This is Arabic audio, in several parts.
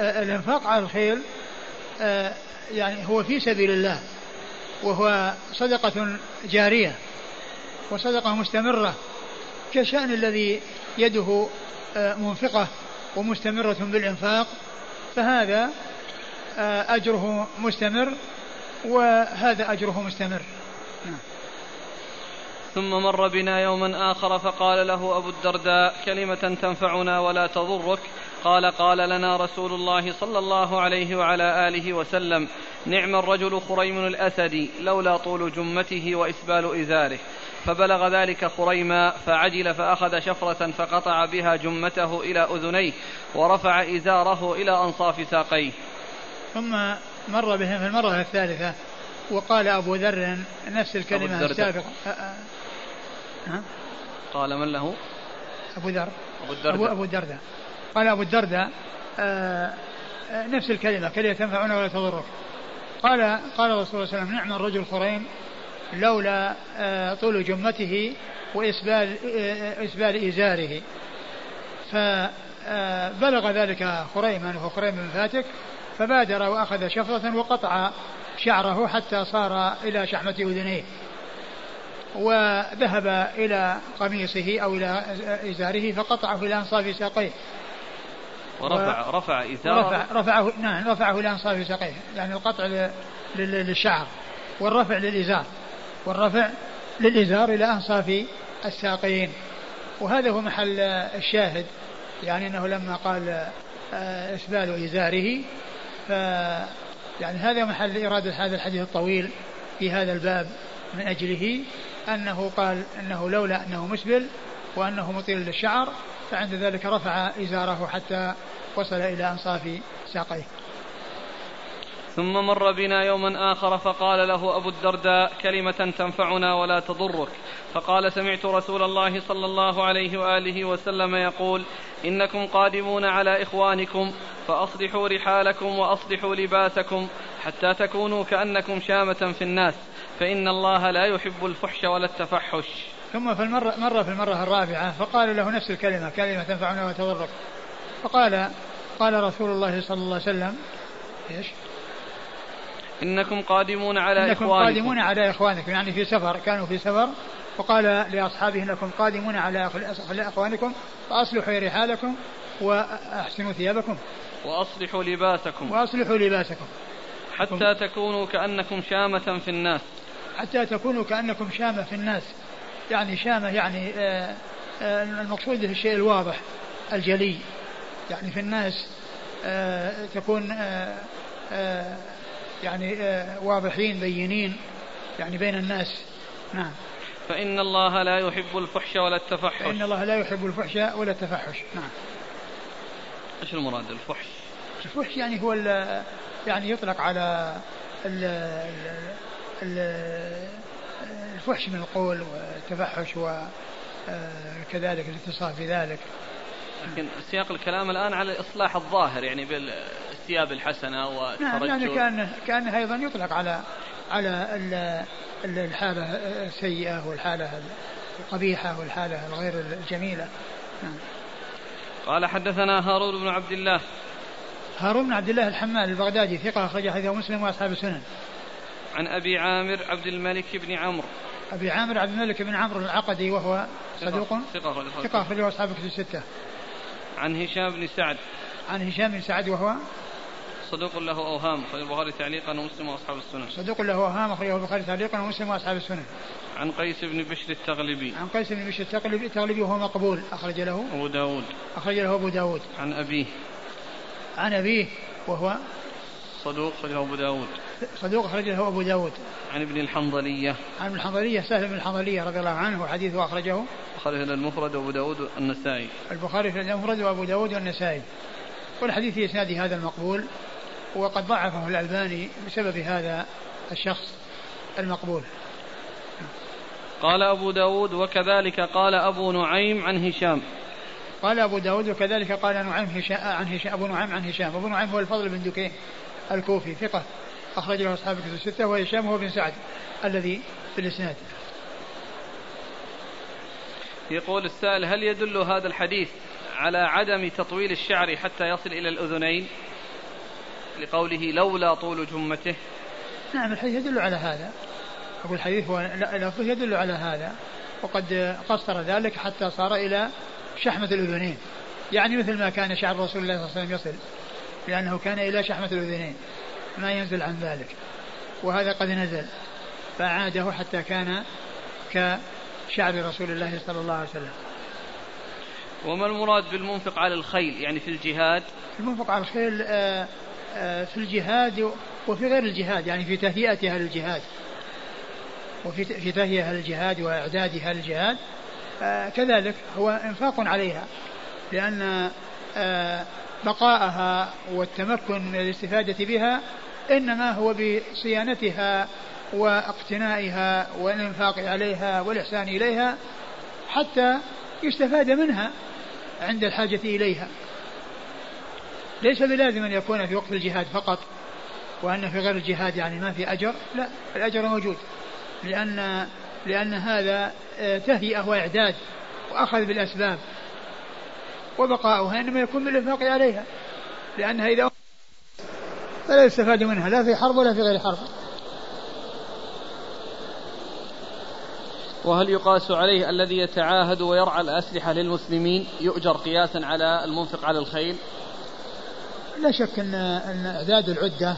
آه، الإنفاق على الخيل آه، يعني هو في سبيل الله وهو صدقة جارية وصدقة مستمرة كشأن الذي يده آه، منفقة ومستمرة بالإنفاق فهذا أجره مستمر وهذا أجره مستمر نعم. ثم مر بنا يوما آخر فقال له أبو الدرداء كلمة تنفعنا ولا تضرك قال قال لنا رسول الله صلى الله عليه وعلى آله وسلم نعم الرجل خريم الأسدي لولا طول جمته وإسبال إزاره. فبلغ ذلك خريما فعجل فأخذ شفرة فقطع بها جمته إلى أذنيه ورفع إزاره إلى أنصاف ساقيه. ثم مر بهم في المرة الثالثة وقال أبو ذر نفس الكلمة السابقة. قال من له؟ أبو ذر. أبو الدرداء. أبو, أبو الدرداء. قال أبو الدرداء آه، آه، نفس الكلمة كلمة تنفعنا ولا تضرك. قال قال الرسول صلى الله عليه وسلم نعم الرجل خريم لولا آه، طول جمته وإسبال إسبال إزاره. فبلغ ذلك خريما وهو خريم بن فاتك فبادر وأخذ شفرة وقطع شعره حتى صار إلى شحمة أذنيه. وذهب إلى قميصه أو إلى إزاره فقطعه إلى أنصاف ساقيه. ورفع رفع إزاره رفع رفعه نعم رفعه إلى أنصاف ساقيه يعني القطع للشعر والرفع للإزار والرفع للإزار إلى أنصاف الساقين. وهذا هو محل الشاهد يعني أنه لما قال آه، إسبال إزاره ف يعني هذا محل إرادة هذا الحديث الطويل في هذا الباب من أجله أنه قال أنه لولا أنه مسبل وأنه مطيل للشعر فعند ذلك رفع إزاره حتى وصل إلى أنصاف ساقيه. ثم مر بنا يوما آخر فقال له أبو الدرداء كلمة تنفعنا ولا تضرك. فقال سمعت رسول الله صلى الله عليه وآله وسلم يقول إنكم قادمون على إخوانكم فأصلحوا رحالكم وأصلحوا لباسكم حتى تكونوا كأنكم شامة في الناس. فإن الله لا يحب الفحش ولا التفحش. ثم في المرة مرة في المرة الرابعة فقال له نفس الكلمة كلمة تنفعنا وتضرك فقال قال رسول الله صلى الله عليه وسلم إيش؟ إنكم قادمون على إنكم إخوانكم. قادمون على إخوانكم يعني في سفر كانوا في سفر وقال لأصحابه إنكم قادمون على إخوانكم فأصلحوا رحالكم وأحسنوا ثيابكم. وأصلحوا لباسكم. وأصلحوا لباسكم. حتى تكونوا كأنكم شامة في الناس. حتى تكونوا كأنكم شامة في الناس. يعني شامة يعني آه، آه، المقصود به الشيء الواضح الجلي. يعني في الناس آه، تكون يعني واضحين بينين يعني بين الناس. نعم. فإن الله لا يحب الفحش ولا التفحش. فإن الله لا يحب الفحش ولا التفحش. نعم. إيش المراد الفحش؟ الفحش يعني هو يعني يطلق على ال ال الفحش من القول والتفحش وكذلك الاتصال في ذلك لكن سياق الكلام الآن على إصلاح الظاهر يعني بالثياب الحسنة والترجل نعم يعني كأنه, كأنه أيضا يطلق على على الحالة السيئة والحالة القبيحة والحالة الغير الجميلة نعم. قال حدثنا هارون بن عبد الله هارون بن عبد الله الحمال البغدادي ثقة أخرج حديثه مسلم وأصحاب السنن. عن أبي عامر عبد الملك بن عمرو. أبي عامر عبد الملك بن عمرو العقدي وهو صدوق ثقة ثقة أخرجه أصحاب الكتب الستة. عن هشام بن سعد. عن هشام بن سعد وهو صدوق له أوهام أخرج البخاري تعليقا ومسلم وأصحاب السنن. صدوق له أوهام أخرجه البخاري تعليقا ومسلم وأصحاب السنن. عن قيس بن بشر التغلبي. عن قيس بن بشر التغلبي التغلبي وهو مقبول أخرج له أبو داود. أخرج له أبو داود. عن أبيه. عن أبيه وهو صدوق أخرجه أبو داود صدوق أخرجه أبو داود عن ابن الحنظلية. عن ابن الحنظلية سهل بن الحنظلية رضي الله عنه وحديثه أخرجه. البخاري في المفرد وأبو داود والنسائي. البخاري في المفرد وأبو داود والنسائي. والحديث في إسناد هذا المقبول وقد ضعفه الألباني بسبب هذا الشخص المقبول. قال أبو داود وكذلك قال أبو نعيم عن هشام. قال أبو داود وكذلك قال نعيم هشام عن هشام أبو نعيم عن هشام. أبو نعيم هو الفضل بن دكين الكوفي ثقة. أخرج له أصحاب الكتب الستة وهشام هو بن سعد الذي في الإسناد. يقول السائل هل يدل هذا الحديث على عدم تطويل الشعر حتى يصل إلى الأذنين؟ لقوله لولا طول جمته. نعم الحديث يدل على هذا. أقول الحديث هو لفظه يدل على هذا. وقد قصر ذلك حتى صار إلى شحمة الأذنين. يعني مثل ما كان شعر رسول الله صلى الله عليه وسلم يصل لأنه كان إلى شحمة الأذنين. ما ينزل عن ذلك وهذا قد نزل فعاده حتى كان كشعر رسول الله صلى الله عليه وسلم. وما المراد بالمنفق على الخيل؟ يعني في الجهاد؟ المنفق على الخيل آه، آه، في الجهاد وفي غير الجهاد يعني في تهيئتها للجهاد وفي في تهيئة للجهاد وإعدادها للجهاد آه، كذلك هو إنفاق عليها لأن بقاءها والتمكن من الاستفادة بها إنما هو بصيانتها واقتنائها والإنفاق عليها والإحسان إليها حتى يستفاد منها عند الحاجة إليها. ليس بلازم أن يكون في وقت الجهاد فقط وأن في غير الجهاد يعني ما في أجر لا الأجر موجود لأن لأن هذا آه، تهيئة وإعداد وأخذ بالأسباب وبقاؤها إنما يكون بالإنفاق عليها لأنها إذا فلا يستفاد منها لا في حرب ولا في غير حرب. وهل يقاس عليه الذي يتعاهد ويرعى الأسلحة للمسلمين يؤجر قياسا على المنفق على الخيل؟ لا شك أن أن إعداد العدة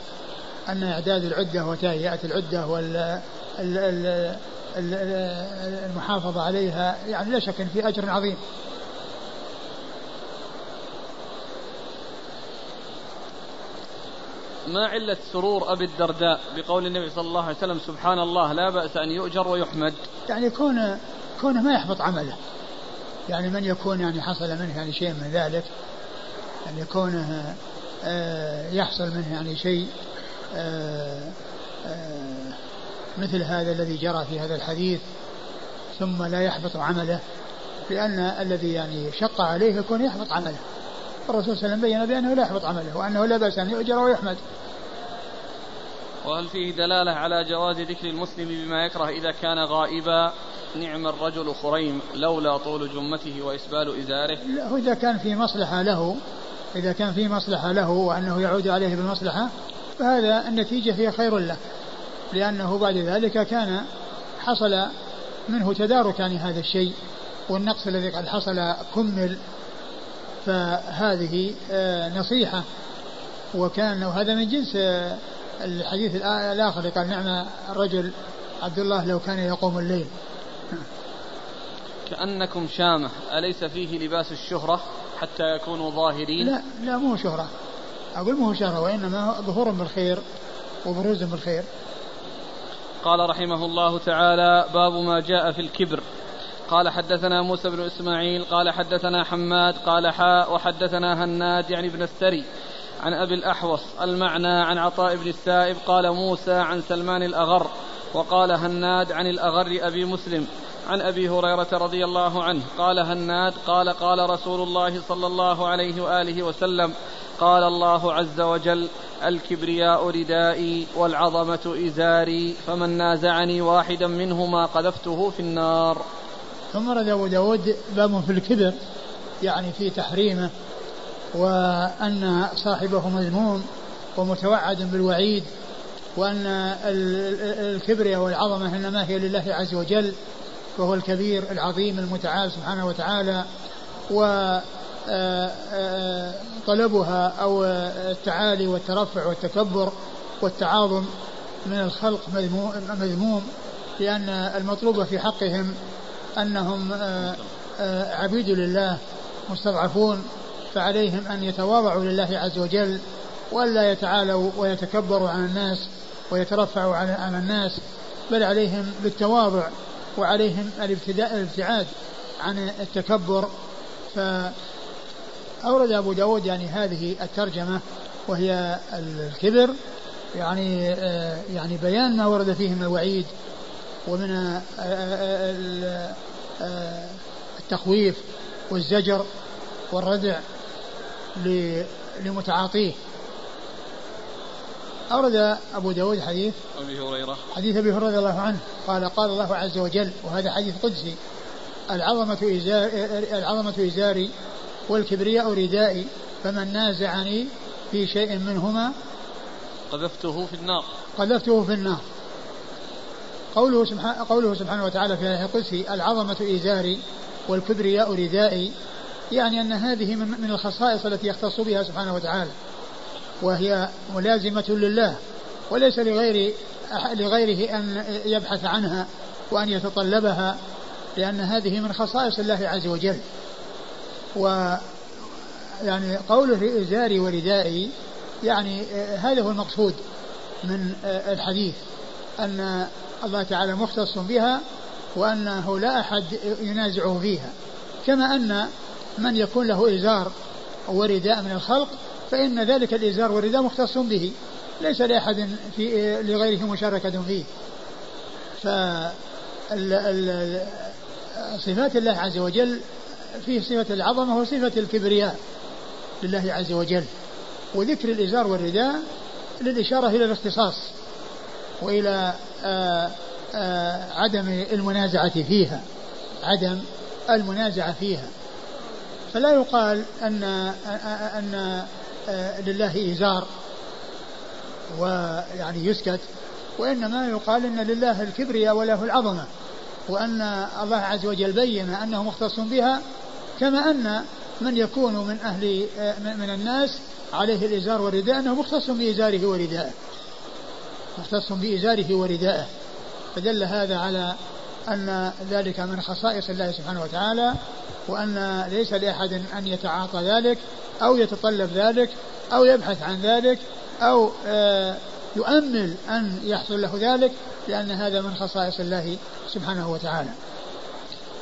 أن إعداد العدة وتهيئة العدة وال المحافظة عليها يعني لا شك في أجر عظيم. ما علة سرور أبي الدرداء بقول النبي صلى الله عليه وسلم سبحان الله لا بأس أن يؤجر ويحمد. يعني كون كونه ما يحبط عمله. يعني من يكون يعني حصل منه يعني شيء من ذلك يعني كونه آه، يحصل منه يعني شيء آه، آه، مثل هذا الذي جرى في هذا الحديث ثم لا يحبط عمله لأن الذي يعني شق عليه يكون يحبط عمله. الرسول صلى الله عليه وسلم بين بأنه لا يحبط عمله وأنه لا بأس أن يؤجر ويحمد. وهل فيه دلالة على جواز ذكر المسلم بما يكره إذا كان غائبا؟ نعم الرجل خريم لولا طول جمته وإسبال إزاره. لا إذا كان في مصلحة له إذا كان في مصلحة له وأنه يعود عليه بالمصلحة فهذا النتيجة هي خير له. لأنه بعد ذلك كان حصل منه تدارك عن هذا الشيء والنقص الذي قد حصل كمل فهذه آه، نصيحة. وكان وهذا من جنس آه، الحديث الآخر قال نعم الرجل عبد الله لو كان يقوم الليل. كأنكم شامة أليس فيه لباس الشهرة حتى يكونوا ظاهرين؟ لا لا مو شهرة. أقول مو شهرة وإنما ظهور بالخير وبروز بالخير. قال رحمه الله تعالى باب ما جاء في الكبر. قال حدثنا موسى بن إسماعيل قال حدثنا حماد قال حاء وحدثنا هناد يعني ابن السري عن أبي الأحوص المعنى عن عطاء بن السائب قال موسى عن سلمان الأغر وقال هناد عن الأغر أبي مسلم عن أبي هريرة رضي الله عنه قال هناد قال قال رسول الله صلى الله عليه وآله وسلم قال الله عز وجل الكبرياء ردائي والعظمة إزاري فمن نازعني واحدا منهما قذفته في النار. ثم ورد أبو داود باب في الكبر يعني في تحريمه وأن صاحبه مذموم ومتوعد بالوعيد وأن الكبرياء والعظمة إنما هي لله عز وجل وهو الكبير العظيم المتعال سبحانه وتعالى و طلبها أو التعالي والترفع والتكبر والتعاظم من الخلق مذموم لأن المطلوب في حقهم أنهم آه، آه، عبيد لله مستضعفون فعليهم أن يتواضعوا لله عز وجل وألا يتعالوا ويتكبروا عن الناس ويترفعوا عن الناس بل عليهم بالتواضع وعليهم الابتداء الابتعاد عن التكبر. فأورد أبو داود يعني هذه الترجمة وهي الكبر يعني آه، يعني بيان ما ورد فيه من الوعيد ومن التخويف والزجر والردع لمتعاطيه. أورد أبو داود حديث أبي هريرة. حديث أبي هريرة رضي الله عنه. قال قال الله عز وجل وهذا حديث قدسي العظمة إزار العظمة إزاري والكبرياء ردائي فمن نازعني في شيء منهما قذفته في النار. قذفته في النار. قوله سبحانه, قوله سبحانه وتعالى في آية القدسي العظمة إيزاري والكبرياء ردائي. يعني أن هذه من الخصائص التي يختص بها سبحانه وتعالى. وهي ملازمة لله وليس لغير لغيره أن يبحث عنها وأن يتطلبها لأن هذه من خصائص الله عز وجل. و يعني قوله إزاري وردائي يعني هذا هو المقصود من الحديث. أن الله تعالى مختص بها وأنه لا أحد ينازعه فيها. كما أن من يكون له إزار ورداء من الخلق فإن ذلك الإزار والرداء مختص به. ليس لأحد في لغيره مشاركة فيه. ف صفات الله عز وجل فيه صفة العظمة وصفة الكبرياء لله عز وجل. وذكر الإزار والرداء للإشارة إلى الاختصاص. وإلى آآ آآ عدم المنازعة فيها عدم المنازعة فيها. فلا يقال أن أن لله إزار ويعني يسكت وإنما يقال أن لله الكبرياء وله العظمة وأن الله عز وجل بين أنه مختص بها كما أن من يكون من أهل من الناس عليه الإزار والرداء أنه مختص بإزاره وردائه مختص بإزاره وردائه. فدل هذا على أن ذلك من خصائص الله سبحانه وتعالى وأن ليس لأحد أن يتعاطى ذلك أو يتطلب ذلك أو يبحث عن ذلك أو آه، يؤمل أن يحصل له ذلك لأن هذا من خصائص الله سبحانه وتعالى.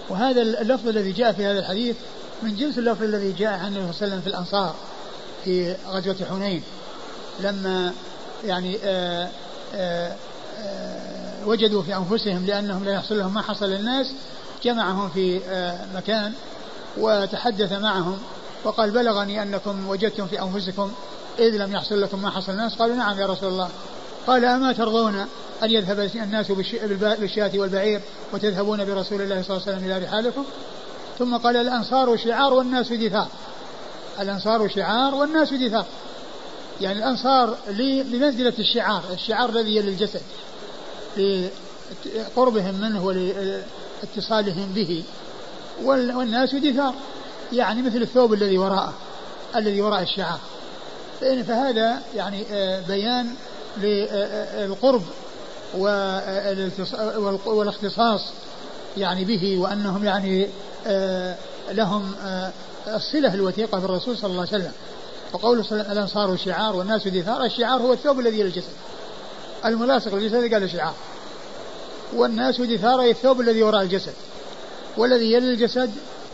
وهذا اللفظ الذي جاء في هذا الحديث من جنس اللفظ الذي جاء عن النبي صلى الله عليه وسلم في الأنصار في غزوة حنين لما يعني آه، وجدوا في أنفسهم لأنهم لا يحصل لهم ما حصل للناس جمعهم في مكان وتحدث معهم وقال بلغني أنكم وجدتم في أنفسكم إذ لم يحصل لكم ما حصل الناس قالوا نعم يا رسول الله. قال أما ترضون أن يذهب الناس بالشاة والبعير وتذهبون برسول الله صلى الله عليه وسلم إلى رحالكم؟ ثم قال الأنصار شعار والناس دثار. الأنصار شعار والناس دثار. يعني الأنصار لمنزلة الشعار الشعار الذي يلي الجسد لقربهم منه ولاتصالهم به. والناس دثار يعني مثل الثوب الذي وراءه الذي وراء الشعار. فهذا يعني آه، بيان للقرب والاختصاص يعني به وأنهم يعني آه، لهم آه، الصلة الوثيقة بالرسول صلى الله عليه وسلم. وسلم الانصار شعار والناس دثار الشعار هو الثوب الذي للجسد الملاصق للجسد قال شعار. والناس دثار الثوب الذي وراء الجسد. والذي يلي الجسد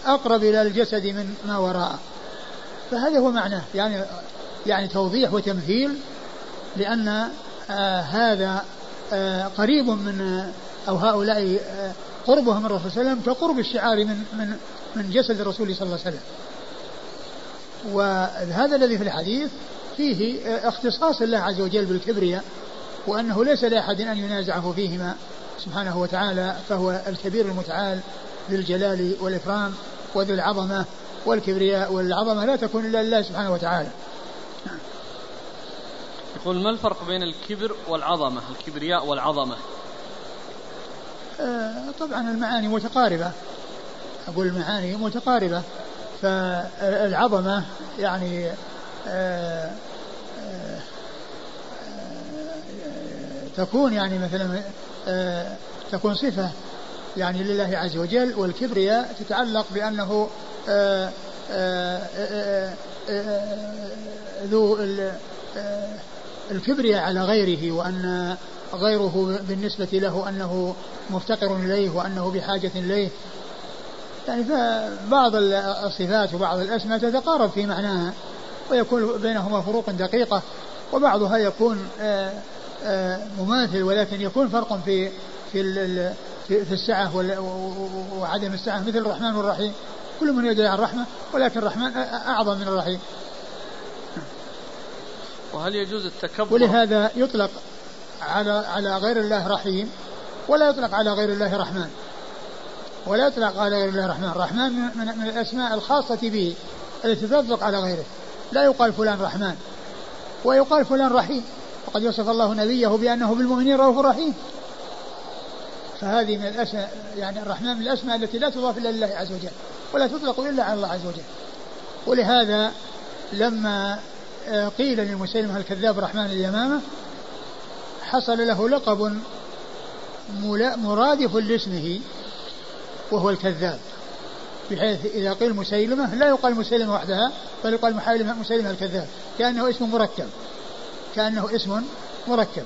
أقرب إلى الجسد من ما وراءه. فهذا هو معناه. يعني يعني توضيح وتمثيل لأن آه هذا آه قريب من أو هؤلاء آه قربهم من الرسول صلى الله عليه وسلم كقرب الشعار من من من جسد الرسول صلى الله عليه وسلم. وهذا الذي في الحديث فيه آه، اختصاص الله عز وجل بالكبرياء وأنه ليس لأحد أن ينازعه فيهما سبحانه وتعالى فهو الكبير المتعال ذي الجلال والإكرام وذي العظمة والكبرياء والعظمة لا تكون إلا لله سبحانه وتعالى. يقول ما الفرق بين الكبر والعظمة؟ الكبرياء والعظمة. آه طبعا المعاني متقاربة. أقول المعاني متقاربة. فالعظمة يعني آه آه تكون يعني مثلا آه تكون صفة يعني لله عز وجل والكبرياء تتعلق بأنه ذو الكبرياء على غيره وأن غيره بالنسبة له أنه مفتقر إليه وأنه بحاجة إليه. يعني فبعض الصفات وبعض الأسماء تتقارب في معناها ويكون بينهما فروق دقيقة وبعضها يكون آه، آه، مماثل ولكن يكون فرق في في في السعة وعدم السعة مثل الرحمن والرحيم كل من يدعي الرحمة ولكن الرحمن أعظم من الرحيم. وهل يجوز التكبر؟ ولهذا يطلق على على غير الله رحيم ولا يطلق على غير الله رحمن. ولا يطلق على غير الله رحمن رحمن من, من الأسماء الخاصة به التي تطلق على غيره. لا يقال فلان رحمن. ويقال فلان رحيم. وقد وصف الله نبيه بأنه بالمؤمنين رؤوف رحيم. فهذه من الأسماء يعني الرحمن من الأسماء التي لا تضاف إلا لله عز وجل ولا تطلق إلا على الله عز وجل. ولهذا لما آه، قيل لمسيلمة الكذاب رحمن اليمامة حصل له لقب مرادف لاسمه وهو الكذاب بحيث إذا قيل مسيلمة لا يقال مسيلمة وحدها بل يقال مسيلمة الكذاب كأنه اسم مركب كأنه اسم مركب.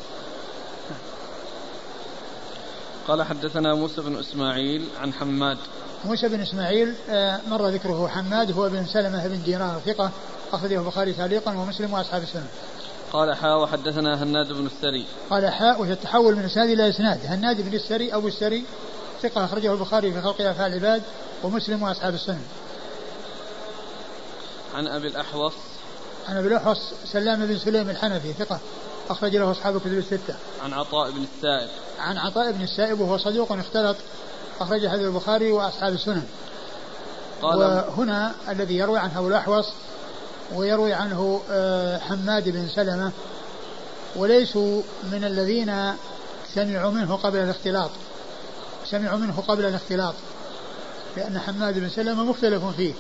قال حدثنا موسى بن إسماعيل عن حماد. موسى بن إسماعيل آه، مر ذكره حماد هو بن سلمة بن دينار ثقة أخرجه البخاري تعليقا ومسلم وأصحاب السنة. قال حاء وحدثنا هناد بن السري. قال حاء وتتحول من إسناد إلى إسناد هناد بن السري ابو السري ثقة أخرجه البخاري في خلق افعال العباد ومسلم وأصحاب السنن. عن أبي الأحوص عن أبي الأحوص سلام بن سليم الحنفي ثقة أخرج له أصحاب الكتب الستة. عن عطاء بن السائب عن عطاء بن السائب وهو صدوق اختلط أخرج حديث البخاري وأصحاب السنن. قال وهنا الذي يروي عنه أبو الأحوص ويروي عنه آه، حماد بن سلمة وليسوا من الذين سمعوا منه قبل الاختلاط سمعوا منه قبل الاختلاط لأن حماد بن سلمة مختلف فيه.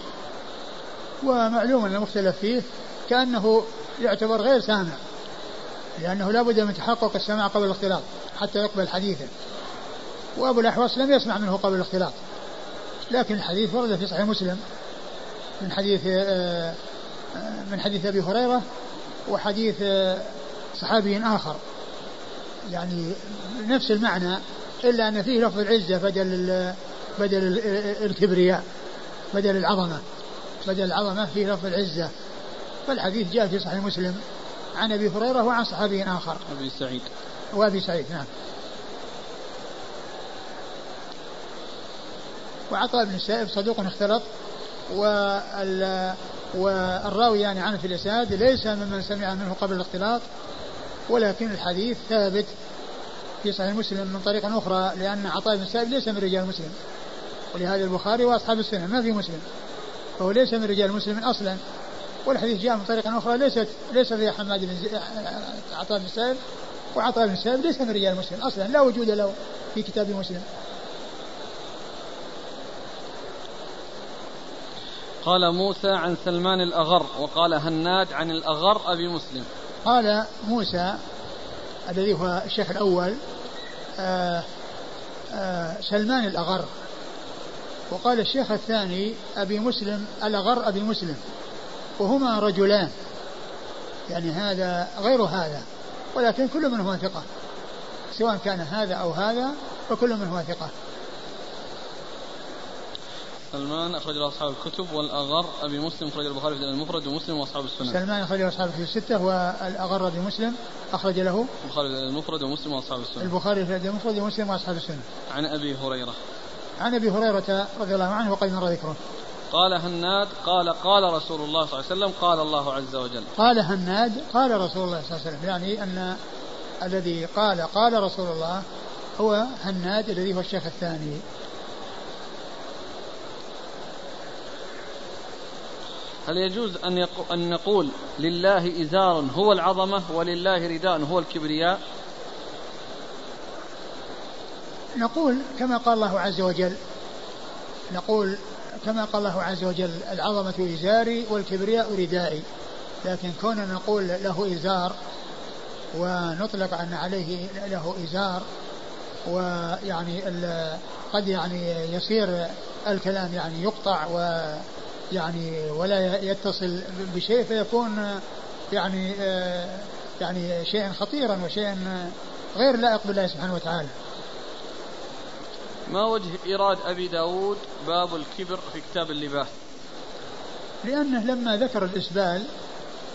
ومعلوم أن المختلف فيه كأنه يعتبر غير سامع لأنه لا بد من تحقق السماع قبل الاختلاط حتى يقبل حديثه. وأبو الأحوص لم يسمع منه قبل الاختلاط لكن الحديث ورد في صحيح مسلم من حديث آه، من حديث أبي هريرة وحديث صحابي آخر. يعني نفس المعنى إلا أن فيه لفظ العزة بدل بدل الكبرياء بدل العظمة. بدل العظمة فيه لفظ العزة. فالحديث جاء في صحيح مسلم عن أبي هريرة وعن صحابي آخر. أبي سعيد. وأبي سعيد نعم. وعطاء بن السائب صدوق اختلط وال والراوي يعني عنه في الإسناد ليس ممن سمع منه قبل الاختلاط ولكن الحديث ثابت في صحيح مسلم من طريق أخرى لأن عطاء بن سائب ليس من رجال مسلم. ولهذا البخاري وأصحاب السنة ما في مسلم. فهو ليس من رجال مسلم أصلا. والحديث جاء من طريق أخرى ليست ليس فيها حماد بن عطاء بن سائب وعطاء بن سائب ليس من رجال مسلم أصلا لا وجود له في كتاب مسلم. قال موسى عن سلمان الأغر وقال هناد عن الأغر أبي مسلم. قال موسى الذي هو الشيخ الأول آآ آه، آآ آه، سلمان الأغر. وقال الشيخ الثاني أبي مسلم الأغر أبي مسلم. وهما رجلان. يعني هذا غير هذا. ولكن كل منهما ثقة. سواء كان هذا أو هذا فكل منهما ثقة. سلمان أخرج له أصحاب الكتب والأغر أبي مسلم أخرج البخاري في المفرد ومسلم وأصحاب السنن. سلمان أخرج له أصحاب الكتب الستة والأغر أبي مسلم أخرج له البخاري في المفرد ومسلم وأصحاب السنن. البخاري في المفرد ومسلم وأصحاب السنن. عن أبي هريرة. عن أبي هريرة رضي الله عنه وقد مر ذكره. قال هناد قال قال رسول الله صلى الله عليه وسلم قال الله عز وجل. قال هناد قال رسول الله صلى الله عليه وسلم يعني أن الذي قال قال رسول الله هو هناد الذي هو الشيخ الثاني هل يجوز أن, أن نقول لله إزار هو العظمة ولله رداء هو الكبرياء؟ نقول كما قال الله عز وجل نقول كما قال الله عز وجل العظمة إزاري والكبرياء ردائي. لكن كوننا نقول له إزار ونطلق أن عليه له إزار ويعني قد يعني يصير الكلام يعني يقطع و يعني ولا يتصل بشيء فيكون يعني يعني شيئا خطيرا وشيئا غير لائق بالله سبحانه وتعالى. ما وجه إيراد أبي داود باب الكبر في كتاب اللباس؟ لأنه لما ذكر الإسبال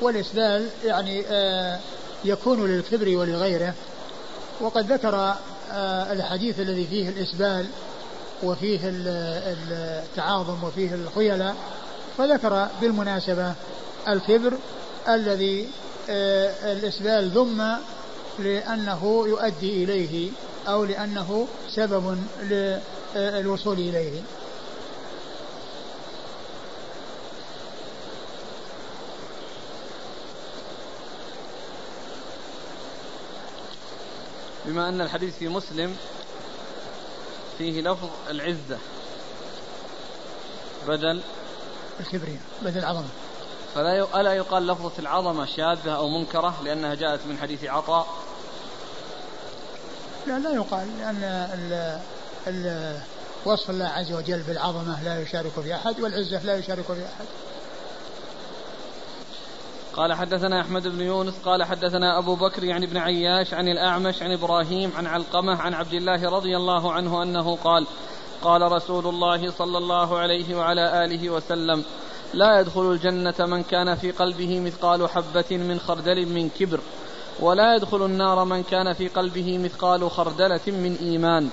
والإسبال يعني آه، يكون للكبر ولغيره وقد ذكر آه، الحديث الذي فيه الإسبال وفيه التعاظم وفيه الخيلاء فذكر بالمناسبة الكبر الذي آه، الإسبال ذم لأنه يؤدي إليه أو لأنه سبب للوصول إليه. بما أن الحديث في مسلم فيه لفظ العزة. بدل الكبرياء بدل العظمة. فلا ألا يقال لفظة العظمة شاذة أو منكرة لأنها جاءت من حديث عطاء؟ لا لا يقال لأن ال ال وصف الله عز وجل بالعظمة لا يشارك في أحد والعزة لا يشارك في أحد. قال حدثنا أحمد بن يونس قال حدثنا أبو بكر يعني بن عياش عن الأعمش عن إبراهيم عن علقمة عن عبد الله رضي الله عنه أنه قال قال رسول الله صلى الله عليه وعلى آله وسلم لا يدخل الجنة من كان في قلبه مثقال حبة من خردل من كبر ولا يدخل النار من كان في قلبه مثقال خردلة من إيمان.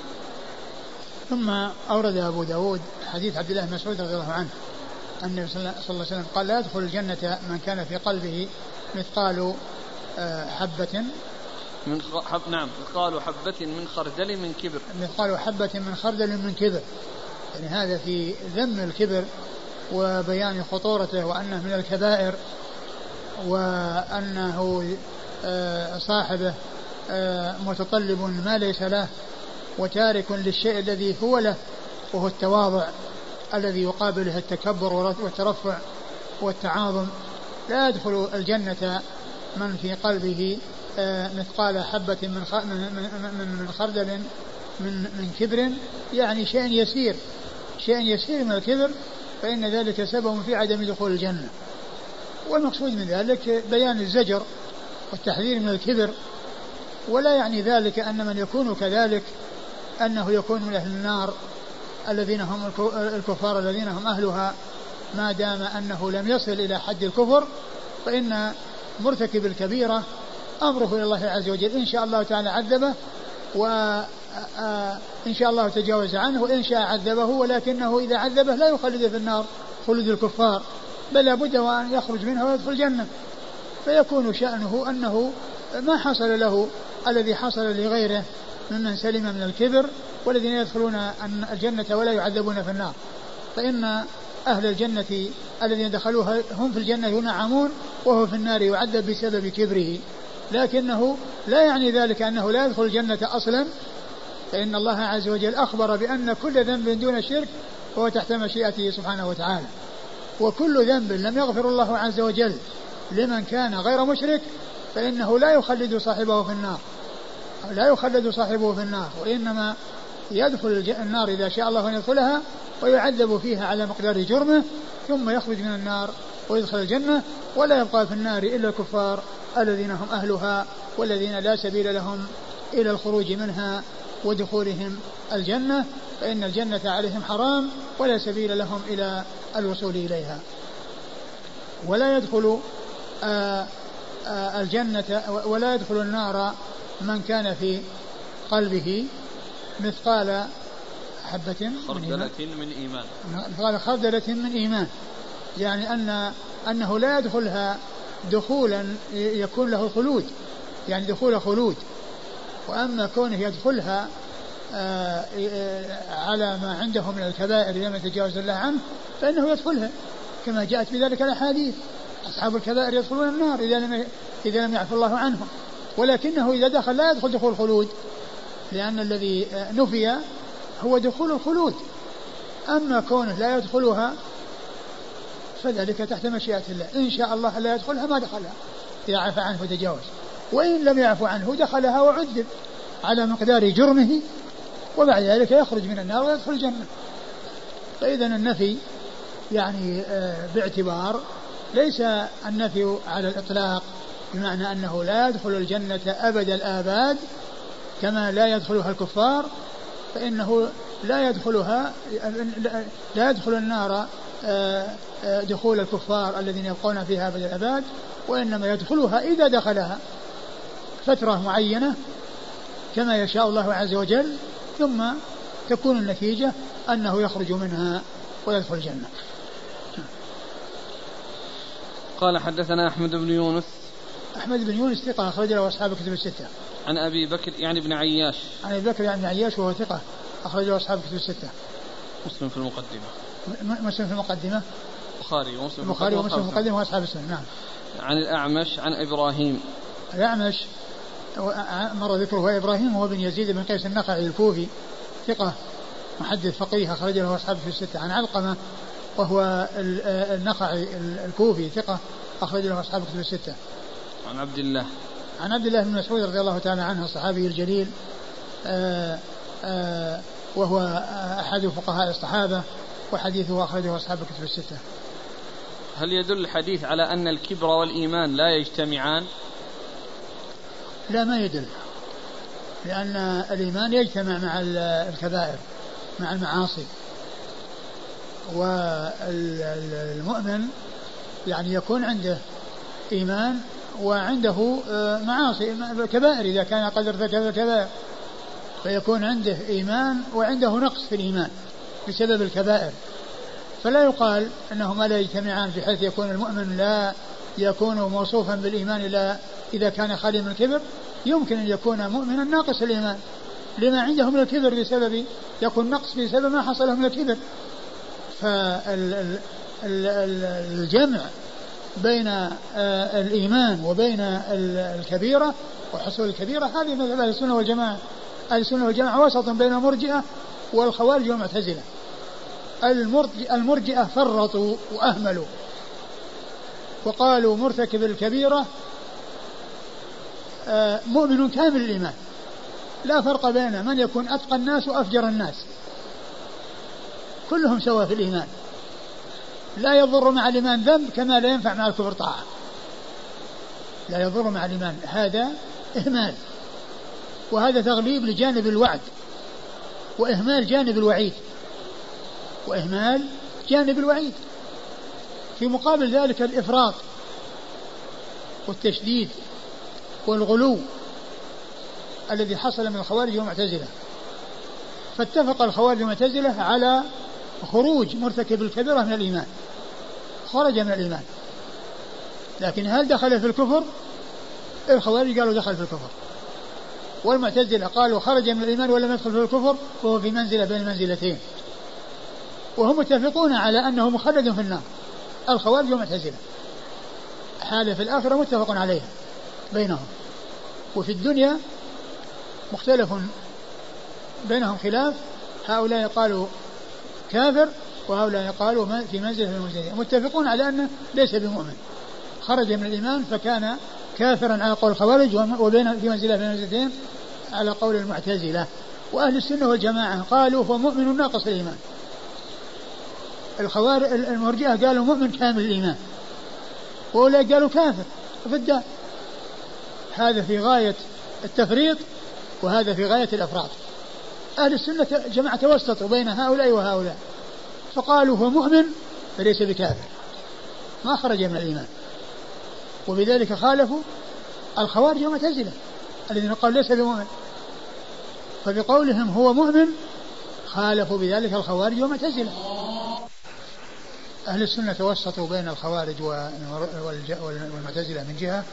ثم أورد أبو داود حديث عبد الله بن مسعود رضي الله عنه النبي صلى الله عليه وسلم قال لا يدخل الجنة من كان في قلبه مثقال آه، حبة من حب نعم. مثقال حبة من خردل من كبر. مثقال حبة من خردل من كبر. يعني هذا في ذم الكبر وبيان خطورته وأنه من الكبائر وأنه آه، صاحبه آه، متطلب ما ليس له وتارك للشيء الذي هو له وهو التواضع الذي يقابله التكبر والترفع والتعاظم. لا يدخل الجنة من في قلبه مثقال حبة من من من خردل من من كبر يعني شيء يسير شيء يسير من الكبر فإن ذلك سبب في عدم دخول الجنة. والمقصود من ذلك بيان الزجر والتحذير من الكبر ولا يعني ذلك أن من يكون كذلك أنه يكون من أهل النار الذين هم الكفار الذين هم أهلها ما دام أنه لم يصل إلى حد الكفر فإن مرتكب الكبيرة أمره إلى الله عز وجل. إن شاء الله تعالى عذبه وإن شاء الله تجاوز عنه. وإن شاء عذبه ولكنه إذا عذبه لا يخلد في النار خلد الكفار. بل لابد وأن يخرج منها ويدخل الجنة. فيكون شأنه أنه ما حصل له الذي حصل لغيره ممن سلم من الكبر والذين يدخلون الجنة ولا يعذبون في النار. فإن أهل الجنة الذين دخلوها هم في الجنة ينعمون وهو في النار يعذب بسبب كبره. لكنه لا يعني ذلك أنه لا يدخل الجنة أصلا. فإن الله عز وجل أخبر بأن كل ذنب دون شرك هو تحت مشيئته سبحانه وتعالى. وكل ذنب لم يغفر الله عز وجل لمن كان غير مشرك فإنه لا يخلد صاحبه في النار. لا يخلد صاحبه في النار وإنما يدخل النار إذا شاء الله أن يدخلها ويعذب فيها على مقدار جرمه ثم يخرج من النار. ويدخل الجنة ولا يبقى في النار إلا الكفار الذين هم أهلها والذين لا سبيل لهم إلى الخروج منها ودخولهم الجنة فإن الجنة عليهم حرام ولا سبيل لهم إلى الوصول إليها. ولا يدخل آآ آآ الجنة ولا يدخل النار من كان في قلبه مثقال حبة خردلة من إيمان. مثقال خردلة من إيمان. يعني أن أنه لا يدخلها دخولا يكون له خلود يعني دخول خلود. وأما كونه يدخلها آه، على ما عنده من الكبائر لم يتجاوز الله عنه فإنه يدخلها كما جاءت بذلك الأحاديث. أصحاب الكبائر يدخلون النار إذا لم إذا لم يعفو الله عنهم. ولكنه إذا دخل لا يدخل دخول خلود لأن الذي نفي هو دخول الخلود. أما كونه لا يدخلها فذلك تحت مشيئة الله. إن شاء الله لا يدخلها ما دخلها. إذا عفى عنه وتجاوز وإن لم يعفو عنه دخلها وعذب على مقدار جرمه وبعد ذلك يخرج من النار ويدخل الجنة. فإذا النفي يعني آه، باعتبار ليس النفي على الإطلاق بمعنى أنه لا يدخل الجنة أبد الآباد كما لا يدخلها الكفار فإنه لا يدخلها لا يدخل النار دخول الكفار الذين يبقون فيها أبد الأباد وإنما يدخلها إذا دخلها. فترة معينة كما يشاء الله عز وجل ثم تكون النتيجة أنه يخرج منها ويدخل الجنة. قال حدثنا أحمد بن يونس. أحمد بن يونس ثقة أخرج له أصحاب كتب الستة. عن أبي بكر يعني بن عياش. عن أبي بكر يعني بن عياش وهو ثقة أخرج له أصحاب كتب الستة. مسلم في المقدمة. مسلم في المقدمة؟ البخاري ومسلم البخاري ومسلم في المقدمة وأصحاب السنة نعم. عن الأعمش عن إبراهيم. الأعمش مر ذكره إبراهيم هو بن يزيد بن قيس النخعي الكوفي ثقة محدث فقيه أخرج له أصحابه في الستة. عن علقمة وهو النخعي الكوفي ثقة أخرج له أصحابه في الستة. عن عبد الله. عن عبد الله بن مسعود رضي الله تعالى عنه الصحابي الجليل آآ آآ وهو أحد فقهاء الصحابة. وحديثه أخرجه أصحاب الكتب الستة. هل يدل الحديث على أن الكبر والإيمان لا يجتمعان؟ لا ما يدل. لأن الإيمان يجتمع مع الكبائر مع المعاصي. والمؤمن يعني يكون عنده إيمان وعنده آه، معاصي. كبائر إذا كان قد ارتكب الكبائر فيكون عنده إيمان وعنده نقص في الإيمان. بسبب الكبائر. فلا يقال أنهما لا يجتمعان بحيث يكون المؤمن لا يكون موصوفا بالإيمان إلا إذا كان خالي من الكبر. يمكن أن يكون مؤمنا ناقص الإيمان لما عنده من الكبر بسبب يكون نقص بسبب ما حصل من الكبر. فالجمع بين آه، الإيمان وبين الكبيرة وحصول الكبيرة هذه مثل أهل السنة والجماعة. أهل السنة والجماعة وسط بين المرجئة والخوارج والمعتزلة. المرجئة فرطوا وأهملوا. وقالوا مرتكب الكبيرة آه، مؤمن كامل الإيمان. لا فرق بين من يكون أتقى الناس وأفجر الناس. كلهم سواء في الإيمان. لا يضر مع الإيمان ذنب كما لا ينفع مع الكفر طاعة. لا يضر مع الإيمان. هذا إهمال. وهذا تغليب لجانب الوعد. وإهمال جانب الوعيد. وإهمال جانب الوعيد. في مقابل ذلك الإفراط والتشديد والغلو الذي حصل من الخوارج والمعتزلة فاتفق الخوارج والمعتزلة على خروج مرتكب الكبيرة من الإيمان. خرج من الإيمان. لكن هل دخل في الكفر؟ الخوارج قالوا دخل في الكفر. والمعتزلة قالوا خرج من الإيمان ولم يدخل في الكفر وهو في منزلة بين المنزلتين وهم متفقون على أنه مخلد في النار. الخوارج والمعتزلة حالة في الآخرة متفق عليها بينهم. وفي الدنيا مختلف بينهم خلاف. هؤلاء قالوا كافر وهؤلاء قالوا في منزلة من المنزلين متفقون على أنه ليس بمؤمن. خرج من الإيمان فكان كافرا على قول الخوارج وبين في منزلة من المنزلتين على قول المعتزلة. وأهل السنة والجماعة قالوا هو مؤمن ناقص الإيمان. الخوارج المرجئة قالوا مؤمن كامل الإيمان. وأولئك قالوا كافر. في الدار هذا في غاية التفريط وهذا في غاية الأفراط. أهل السنة جماعة توسطوا بين هؤلاء وهؤلاء. فقالوا هو مؤمن فليس بكافر. ما خرج من الإيمان. وبذلك خالفوا الخوارج والمعتزلة الذين قالوا ليس بمؤمن. فبقولهم هو مؤمن خالفوا بذلك الخوارج والمعتزلة أهل السنة توسطوا بين الخوارج والمعتزلة من جهة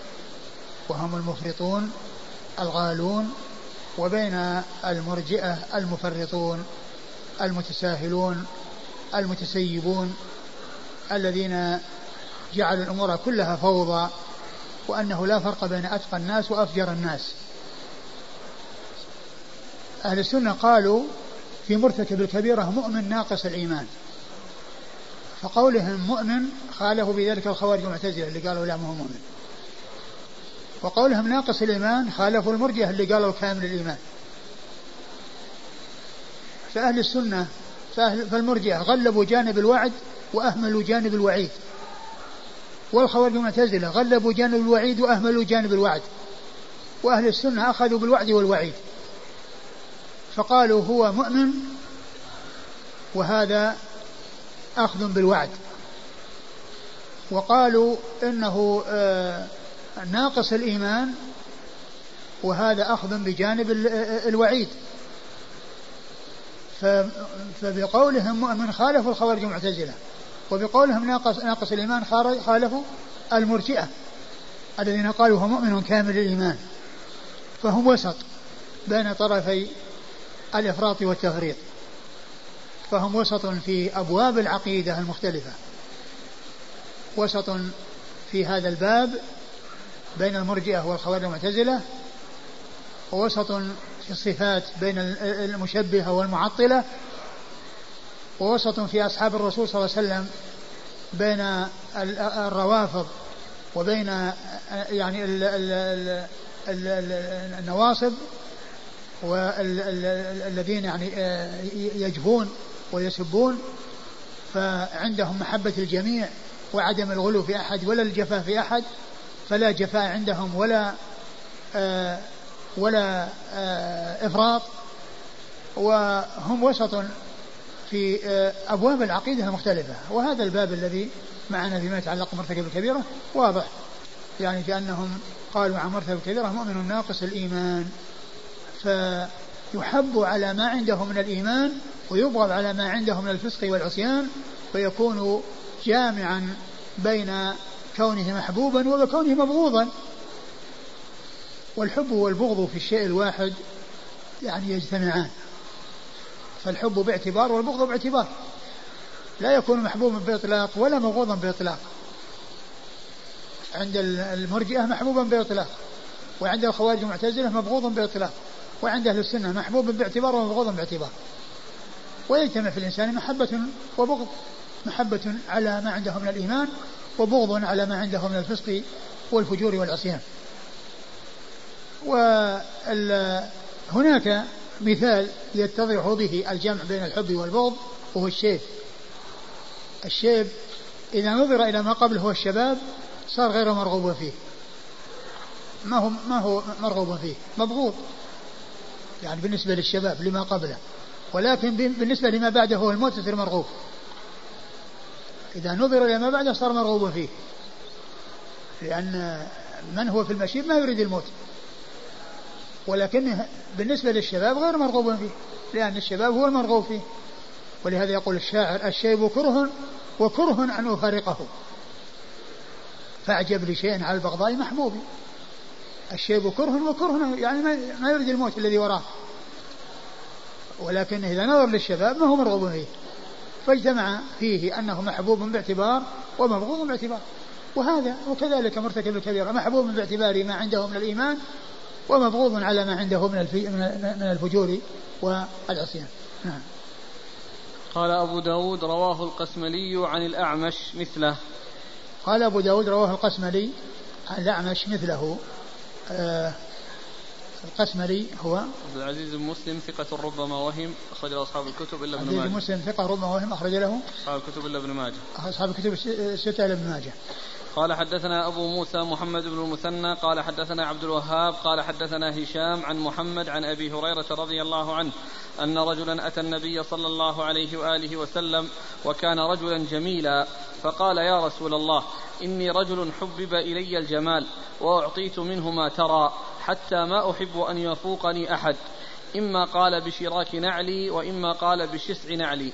وهم المفرطون الغالون وبين المرجئة المفرطون المتساهلون المتسيبون الذين جعلوا الأمور كلها فوضى وأنه لا فرق بين أتقى الناس وأفجر الناس. أهل السنة قالوا في مرتكب الكبيرة مؤمن ناقص الإيمان. فقولهم مؤمن خالفوا بذلك الخوارج المعتزلة اللي قالوا لا ما هو مؤمن. وقولهم ناقص الإيمان خالفوا المرجئة اللي قالوا كامل الإيمان. فأهل السنة فأهل فالمرجئة غلبوا جانب الوعد وأهملوا جانب الوعيد. والخوارج المعتزلة غلبوا جانب الوعيد وأهملوا جانب الوعد. وأهل السنة أخذوا بالوعد والوعيد. فقالوا هو مؤمن وهذا أخذ بالوعد. وقالوا إنه آه، ناقص الإيمان وهذا أخذ بجانب الوعيد. فبقولهم مؤمن خالفوا الخوارج المعتزلة وبقولهم ناقص ناقص الإيمان خالفوا المرجئة الذين قالوا هو مؤمن كامل الإيمان فهم وسط بين طرفي الإفراط والتفريط. فهم وسط في أبواب العقيدة المختلفة. وسط في هذا الباب بين المرجئة والخوارج المعتزلة ووسط في الصفات بين المشبهة والمعطلة ووسط في أصحاب الرسول صلى الله عليه وسلم بين الروافض وبين يعني النواصب والذين يعني يجفون ويسبون فعندهم محبة الجميع وعدم الغلو في أحد ولا الجفاء في أحد فلا جفاء عندهم ولا آه ولا آه إفراط. وهم وسط في آه أبواب العقيدة المختلفة. وهذا الباب الذي معنا فيما يتعلق بمرتكب الكبيرة واضح. يعني في أنهم قالوا عن مرتكب الكبيرة مؤمن ناقص الإيمان. فيحب على ما عنده من الإيمان ويبغض على ما عنده من الفسق والعصيان فيكون جامعا بين كونه محبوبا وكونه مبغوضا. والحب والبغض في الشيء الواحد يعني يجتمعان. فالحب باعتبار والبغض باعتبار. لا يكون محبوبا بإطلاق ولا مبغوضا بإطلاق. عند المرجئة محبوبا بإطلاق. وعند الخوارج المعتزلة مبغوضا بإطلاق. وعند أهل السنة محبوب باعتبار ومبغوض باعتبار. ويجتمع في الإنسان محبة وبغض محبة على ما عنده من الإيمان وبغض على ما عنده من الفسق والفجور والعصيان. وهناك مثال يتضح به الجمع بين الحب والبغض وهو الشيب. الشيب إذا نظر إلى ما قبله هو الشباب صار غير مرغوب فيه. ما هو ما هو مرغوب فيه؟ مبغوض. يعني بالنسبة للشباب لما قبله. ولكن بالنسبة لما بعده هو الموت يصير مرغوب إذا نظر إلى ما بعده صار مرغوب فيه. لأن من هو في المشيب ما يريد الموت. ولكن بالنسبة للشباب غير مرغوب فيه. لأن الشباب هو المرغوب فيه. ولهذا يقول الشاعر الشيب كره وكره أن أفارقه فأعجب لشيء على البغضاء محبوب. الشيب كره وكره يعني ما يريد الموت الذي وراه. ولكن إذا نظر للشباب ما هو مرغوب فيه. فاجتمع فيه أنه محبوب باعتبار ومبغوض باعتبار. وهذا وكذلك مرتكب الكبيرة محبوب باعتبار ما عنده من الإيمان ومبغوض على ما عنده من من الفجور والعصيان. نعم. قال أبو داود رواه القسملي عن الأعمش مثله. قال أبو داود رواه القسملي عن الأعمش مثله. آه القسمري هو عبد العزيز بن مسلم ثقة ربما وهم أخرج له أصحاب الكتب إلا ابن ماجه. عبد العزيز مسلم ثقة ربما وهم أخرج له أصحاب الكتب إلا ابن ماجه. أصحاب الكتب الستة إلا ابن ماجه. قال حدثنا أبو موسى محمد بن المثنى قال حدثنا عبد الوهاب قال حدثنا هشام عن محمد عن أبي هريرة رضي الله عنه أن رجلا أتى النبي صلى الله عليه وآله وسلم وكان رجلا جميلا فقال يا رسول الله إني رجل حبب إلي الجمال وأعطيت منه ما ترى حتى ما أحب أن يفوقني أحد. إما قال بشراك نعلي وإما قال بشسع نعلي.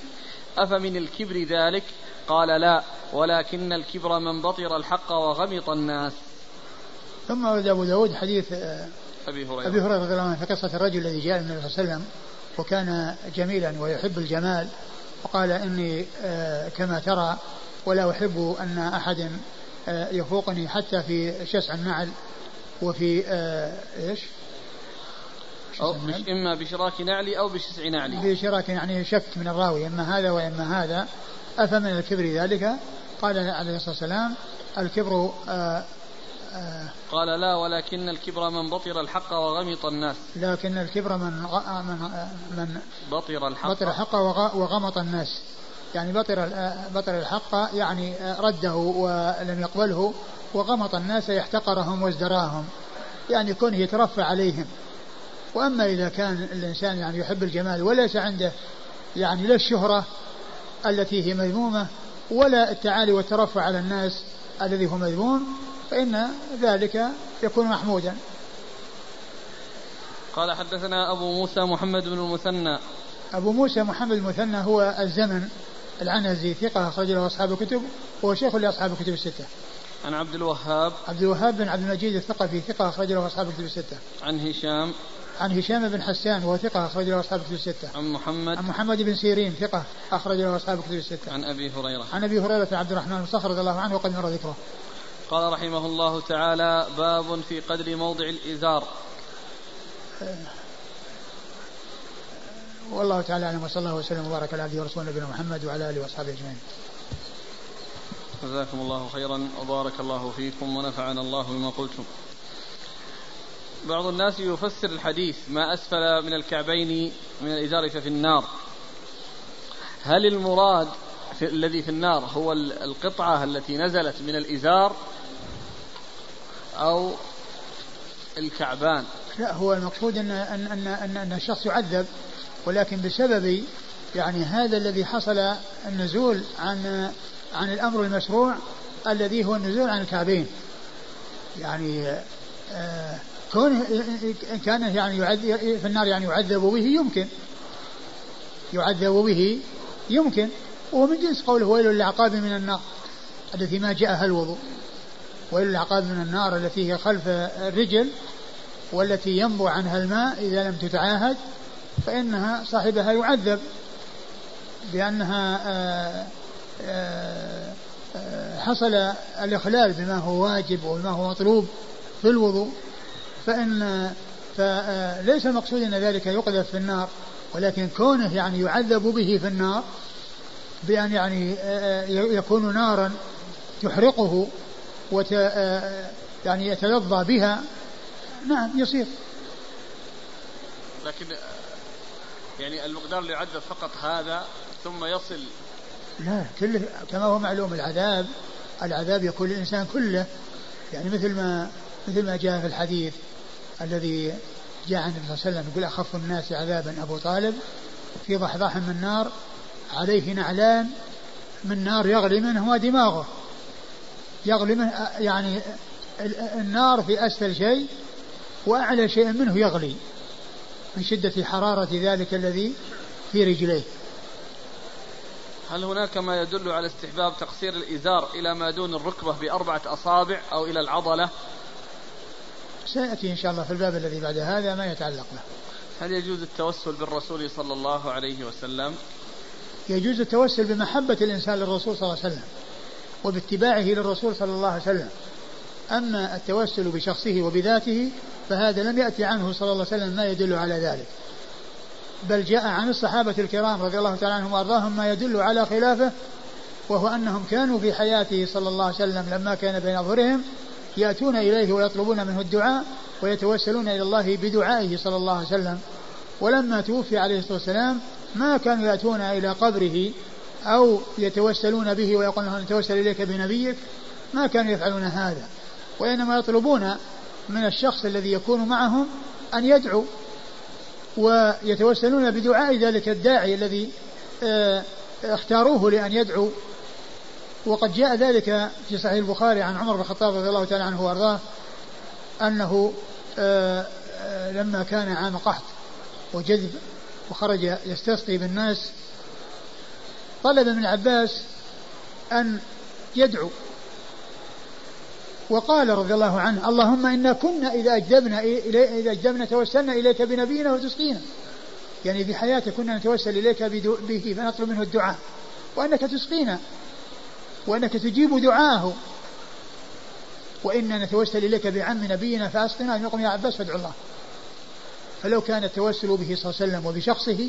أفمن الكبر ذلك؟ قال لا ولكن الكبر من بطر الحق وغمط الناس. ثم ورد أبو داود حديث آه، أبي هريرة. أبي هريرة رضي الله عنه في قصة الرجل الذي جاء النبي صلى الله عليه وسلم وكان جميلا ويحب الجمال وقال إني آه، كما ترى ولا أحب أن أحد آه، يفوقني حتى في شسع النعل. وفي إيش؟ أو بش إما بشراك نعلي أو بشسع نعلي. بشراك يعني شك من الراوي إما هذا وإما هذا. أفمن الكبر ذلك؟ قال عليه الصلاة والسلام الكبر آآ آآ قال لا ولكن الكبر من بطر الحق وغمط الناس. لكن الكبر من من من بطر الحق. بطر الحق وغمط الناس. يعني بطر بطر الحق يعني رده ولم يقبله وغمط الناس يحتقرهم وازدراهم يعني كونه يترفع عليهم. وأما إذا كان الإنسان يعني يحب الجمال وليس عنده يعني لا الشهرة التي هي مذمومة ولا التعالي والترفع على الناس الذي هو مذموم فإن ذلك يكون محمودا. قال حدثنا أبو موسى محمد بن المثنى. أبو موسى محمد المثنى هو الزمن. العنزي ثقة أخرج له أصحاب الكتب وهو شيخ لأصحاب الكتب الستة. عن عبد الوهاب. عبد الوهاب بن عبد المجيد الثقفي ثقة أخرج له أصحاب الكتب الستة. عن هشام. عن هشام بن حسان وهو ثقة أخرج له أصحاب الكتب الستة. عن محمد. عن محمد بن سيرين ثقة أخرج له أصحاب الكتب الستة. عن أبي هريرة. عن أبي هريرة عبد الرحمن بن صخر رضي الله عنه وقد مر ذكره. قال رحمه الله تعالى باب في قدر موضع الإزار. والله تعالى أعلم وصلى الله وسلم وبارك على عبده ورسوله نبينا محمد وعلى آله وأصحابه أجمعين. جزاكم الله خيرا وبارك الله فيكم ونفعنا الله بما قلتم. بعض الناس يفسر الحديث ما أسفل من الكعبين من الإزار ففي النار. هل المراد في الذي في النار هو القطعة التي نزلت من الإزار أو الكعبان؟ لا هو المقصود ان ان ان, أن, أن الشخص يعذب ولكن بسبب يعني هذا الذي حصل النزول عن عن الأمر المشروع الذي هو النزول عن الكعبين. يعني آه كونه ان كان يعني يعذب في النار يعني يعذب به يمكن. يعذب به يمكن. وهو من جنس قوله ويل للعقاب من النار التي ما جاءها الوضوء. ويل للعقاب من النار التي هي خلف الرجل والتي ينبع عنها الماء إذا لم تتعاهد. فإنها صاحبها يعذب لأنها آه، آه، آه، حصل الإخلال بما هو واجب وبما هو مطلوب في الوضوء. فإن فليس المقصود أن ذلك يقذف في النار ولكن كونه يعني يعذب به في النار بأن يعني يكون نارا تحرقه وت يعني يتلظى بها نعم يصير. لكن يعني المقدار اللي يعذب فقط هذا ثم يصل. لا كله كما هو معلوم العذاب العذاب يكون للإنسان كله. يعني مثل ما مثل ما جاء في الحديث الذي جاء عن النبي صلى الله عليه وسلم يقول أخف الناس عذابا أبو طالب في ضحضاح من نار عليه نعلان من نار يغلي منهما دماغه يغلي منه يعني النار في أسفل شيء وأعلى شيء منه يغلي. من شدة حرارة ذلك الذي في رجليه. هل هناك ما يدل على استحباب تقصير الإزار إلى ما دون الركبة بأربعة أصابع أو إلى العضلة؟ سيأتي إن شاء الله في الباب الذي بعد هذا ما يتعلق له هل يجوز التوسل بالرسول صلى الله عليه وسلم؟ يجوز التوسل بمحبة الإنسان للرسول صلى الله عليه وسلم وباتباعه للرسول صلى الله عليه وسلم. أما التوسل بشخصه وبذاته فهذا لم يأتي عنه صلى الله عليه وسلم ما يدل على ذلك. بل جاء عن الصحابة الكرام رضي الله تعالى عنهم وأرضاهم ما يدل على خلافه وهو أنهم كانوا في حياته صلى الله عليه وسلم لما كان بين أظهرهم يأتون إليه ويطلبون منه الدعاء ويتوسلون إلى الله بدعائه صلى الله عليه وسلم. ولما توفي عليه الصلاة والسلام ما كانوا يأتون إلى قبره أو يتوسلون به ويقولون نتوسل إليك بنبيك ما كانوا يفعلون هذا. وإنما يطلبون من الشخص الذي يكون معهم أن يدعو ويتوسلون بدعاء ذلك الداعي الذي آه، اختاروه لأن يدعو. وقد جاء ذلك في صحيح البخاري عن عمر بن الخطاب رضي الله تعالى عنه وأرضاه أنه آه، آه، لما كان عام قحط وجذب وخرج يستسقي بالناس طلب من العباس أن يدعو وقال رضي الله عنه اللهم إنا كنا إذا أجدبنا إلي إذا أجدبنا توسلنا إليك بنبينا وتسقينا. يعني في حياتك كنا نتوسل إليك به فنطلب منه الدعاء. وأنك تسقينا وأنك تجيب دعاءه وإنا نتوسل إليك بعم نبينا فأسقنا. يقوم يا عباس فادعو الله. فلو كان التوسل به صلى الله عليه وسلم وبشخصه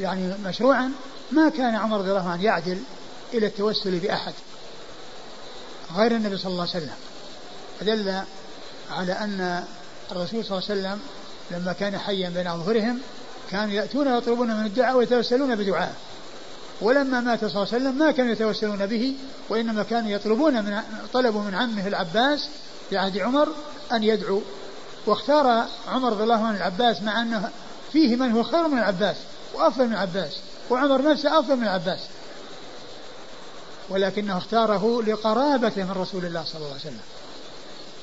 يعني مشروعا ما كان عمر رضي الله عنه يعدل إلى التوسل بأحد. غير النبي صلى الله عليه وسلم. فدل على أن الرسول صلى الله عليه وسلم لما كان حيا بين أظهرهم كانوا يأتون ويطلبون من الدعاء ويتوسلون بدعاء. ولما مات صلى الله عليه وسلم ما كانوا يتوسلون به وإنما كانوا يطلبون من طلبوا من عمه العباس في عهد عمر أن يدعو. واختار عمر رضي الله عنه العباس مع أنه فيه من هو خير من العباس وأفضل من العباس وعمر نفسه أفضل من العباس. ولكنه اختاره لقرابته من رسول الله صلى الله عليه وسلم.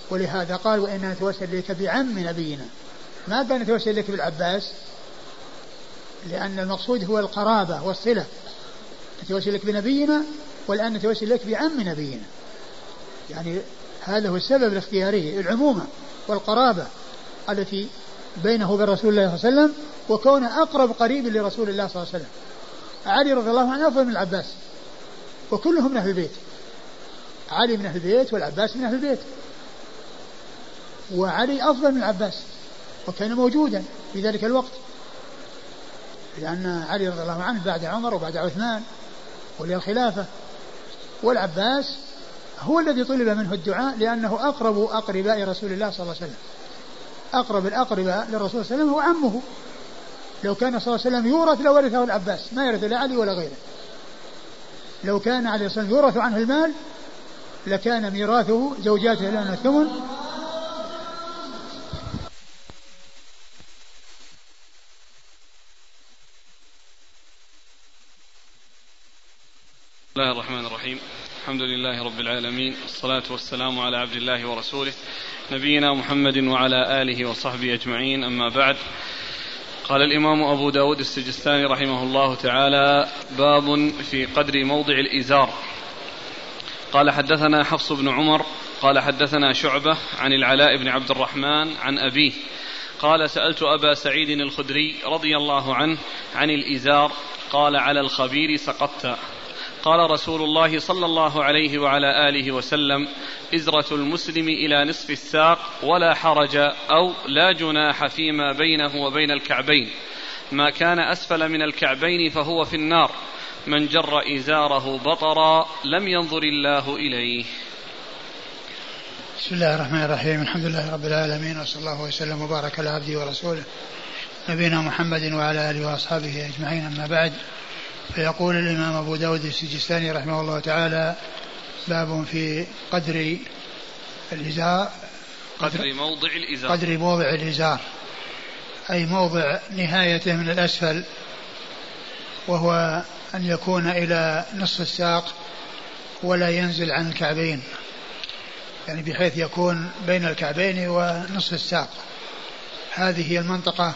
ولهذا قال وإنا نتوسل إليك بعم نبينا. ما كان نتوسل إليك بالعباس؟ لأن المقصود هو القرابة والصلة. نتوسل إليك بنبينا والآن نتوسل إليك بعم نبينا. يعني هذا هو السبب الاختياري العمومة والقرابة التي بينه وبين رسول الله صلى الله عليه وسلم وكونه أقرب قريب لرسول الله صلى الله عليه وسلم. علي رضي الله عنه أفضل من العباس. وكلهم من أهل البيت. علي من أهل البيت والعباس من أهل البيت. وعلي أفضل من العباس وكان موجودا في ذلك الوقت. لأن علي رضي الله عنه بعد عمر وبعد عثمان ولي الخلافة والعباس هو الذي طلب منه الدعاء لأنه أقرب أقرباء رسول الله صلى الله عليه وسلم. أقرب الأقرباء للرسول صلى الله عليه وسلم هو عمه. لو كان صلى الله عليه وسلم يورث لورثه العباس ما يرث لا علي ولا غيره. لو كان عليه الصلاة والسلام يورث عنه المال لكان ميراثه زوجاته لنا الثمن بسم الله الرحمن الرحيم. الحمد لله رب العالمين. والصلاة والسلام على عبد الله ورسوله. نبينا محمد وعلى آله وصحبه أجمعين. أما بعد قال الإمام أبو داود السجستاني رحمه الله تعالى باب في قدر موضع الإزار. قال حدثنا حفص بن عمر قال حدثنا شعبة عن العلاء بن عبد الرحمن عن أبيه. قال سألت أبا سعيد الخدري رضي الله عنه عن الإزار قال على الخبير سقطت. قال رسول الله صلى الله عليه وعلى آله وسلم إزرة المسلم إلى نصف الساق ولا حرج أو لا جناح فيما بينه وبين الكعبين. ما كان أسفل من الكعبين فهو في النار. من جر إزاره بطرا لم ينظر الله إليه. بسم الله الرحمن الرحيم. الحمد لله رب العالمين وصلى الله وسلم وبارك على عبده ورسوله نبينا محمد وعلى آله وأصحابه أجمعين أما بعد. فيقول الإمام أبو داود السجستاني رحمه الله تعالى باب في قدر الإزار قدر موضع الإزار. قدر موضع الإزار. أي موضع نهايته من الأسفل وهو أن يكون إلى نصف الساق ولا ينزل عن الكعبين. يعني بحيث يكون بين الكعبين ونصف الساق. هذه هي المنطقة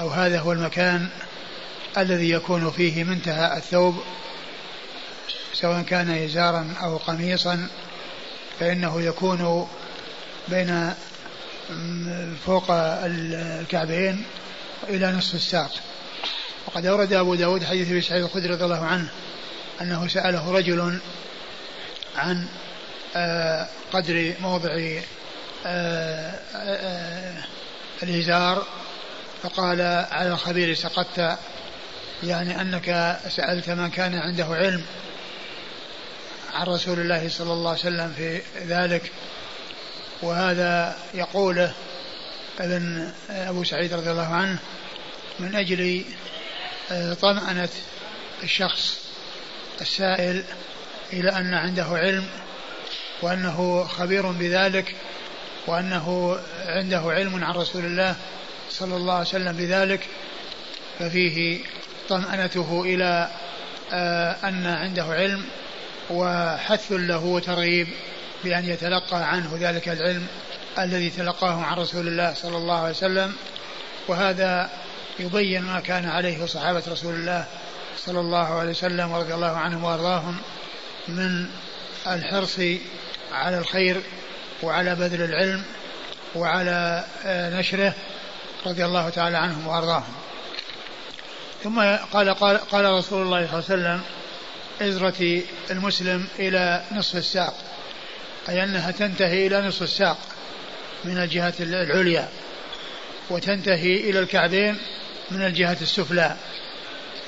أو هذا هو المكان الذي يكون فيه منتهى الثوب سواء كان إزارا أو قميصا فإنه يكون بين فوق الكعبين إلى نصف الساق. وقد أورد أبو داود حديث أبي سعيد الخدري رضي الله عنه أنه سأله رجل عن آه، قدر موضع آه، آه، الإزار فقال على الخبير سقطت يعني أنك سألت من كان عنده علم عن رسول الله صلى الله عليه وسلم في ذلك وهذا يقوله ابن أبو سعيد رضي الله عنه من أجل آه، طمأنة الشخص السائل إلى أن عنده علم وأنه خبير بذلك وأنه عنده علم عن رسول الله صلى الله عليه وسلم بذلك ففيه طمأنته إلى آه، أن عنده علم وحث له وترغيب بأن يتلقى عنه ذلك العلم الذي تلقاه عن رسول الله صلى الله عليه وسلم. وهذا يبين ما كان عليه صحابة رسول الله صلى الله عليه وسلم ورضي الله عنهم وأرضاهم من الحرص على الخير وعلى بذل العلم وعلى آه، نشره رضي الله تعالى عنهم وأرضاهم. ثم قال قال, قال رسول الله صلى الله عليه وسلم إزرة المسلم إلى نصف الساق. أي أنها تنتهي إلى نصف الساق من الجهة العليا وتنتهي إلى الكعبين من الجهة السفلى.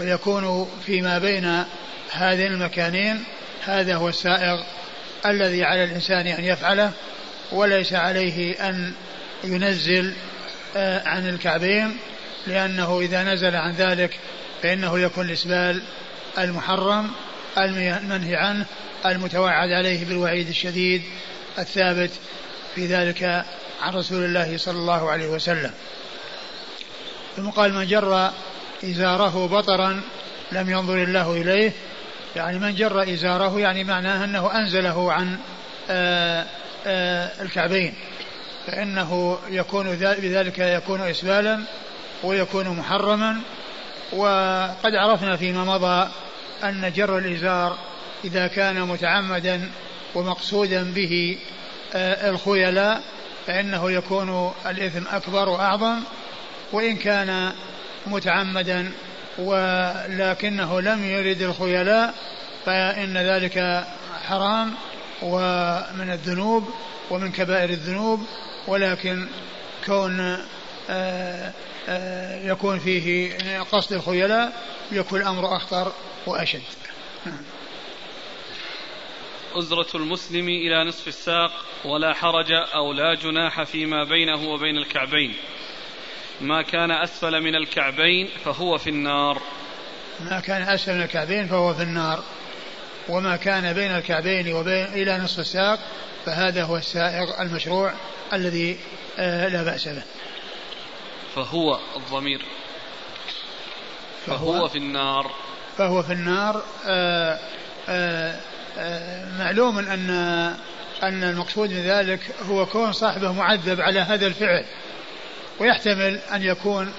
ويكون فيما بين هذين المكانين هذا هو السائغ الذي على الإنسان أن يفعله وليس عليه أن ينزل آه، عن الكعبين لأنه إذا نزل عن ذلك فإنه يكون الإسبال المحرم المنهي عنه المتوعد عليه بالوعيد الشديد الثابت في ذلك عن رسول الله صلى الله عليه وسلم. ثم قال من جر إزاره بطرا لم ينظر الله إليه. يعني من جر إزاره يعني معناه أنه أنزله عن آآ آه، آآ آه، الكعبين. فإنه يكون بذلك يكون إسبالا ويكون محرما. وقد عرفنا فيما مضى أن جر الإزار إذا كان متعمدا ومقصودا به آه، الخيلاء فإنه يكون الإثم أكبر وأعظم. وإن كان متعمدا ولكنه لم يرد الخيلاء فإن ذلك حرام ومن الذنوب ومن كبائر الذنوب. ولكن كون يكون فيه قصد الخيلاء يكون الأمر أخطر وأشد. أزرة المسلم إلى نصف الساق ولا حرج أو لا جناح فيما بينه وبين الكعبين. ما كان أسفل من الكعبين فهو في النار. ما كان أسفل من الكعبين فهو في النار. وما كان بين الكعبين وبين إلى نصف الساق فهذا هو السائغ المشروع الذي آه، لا بأس به. فهو الضمير. فهو, فهو في النار. فهو في النار. آآ آه، آآ آه، معلوم أن أن المقصود من ذلك هو كون صاحبه معذب على هذا الفعل. ويحتمل أن يكون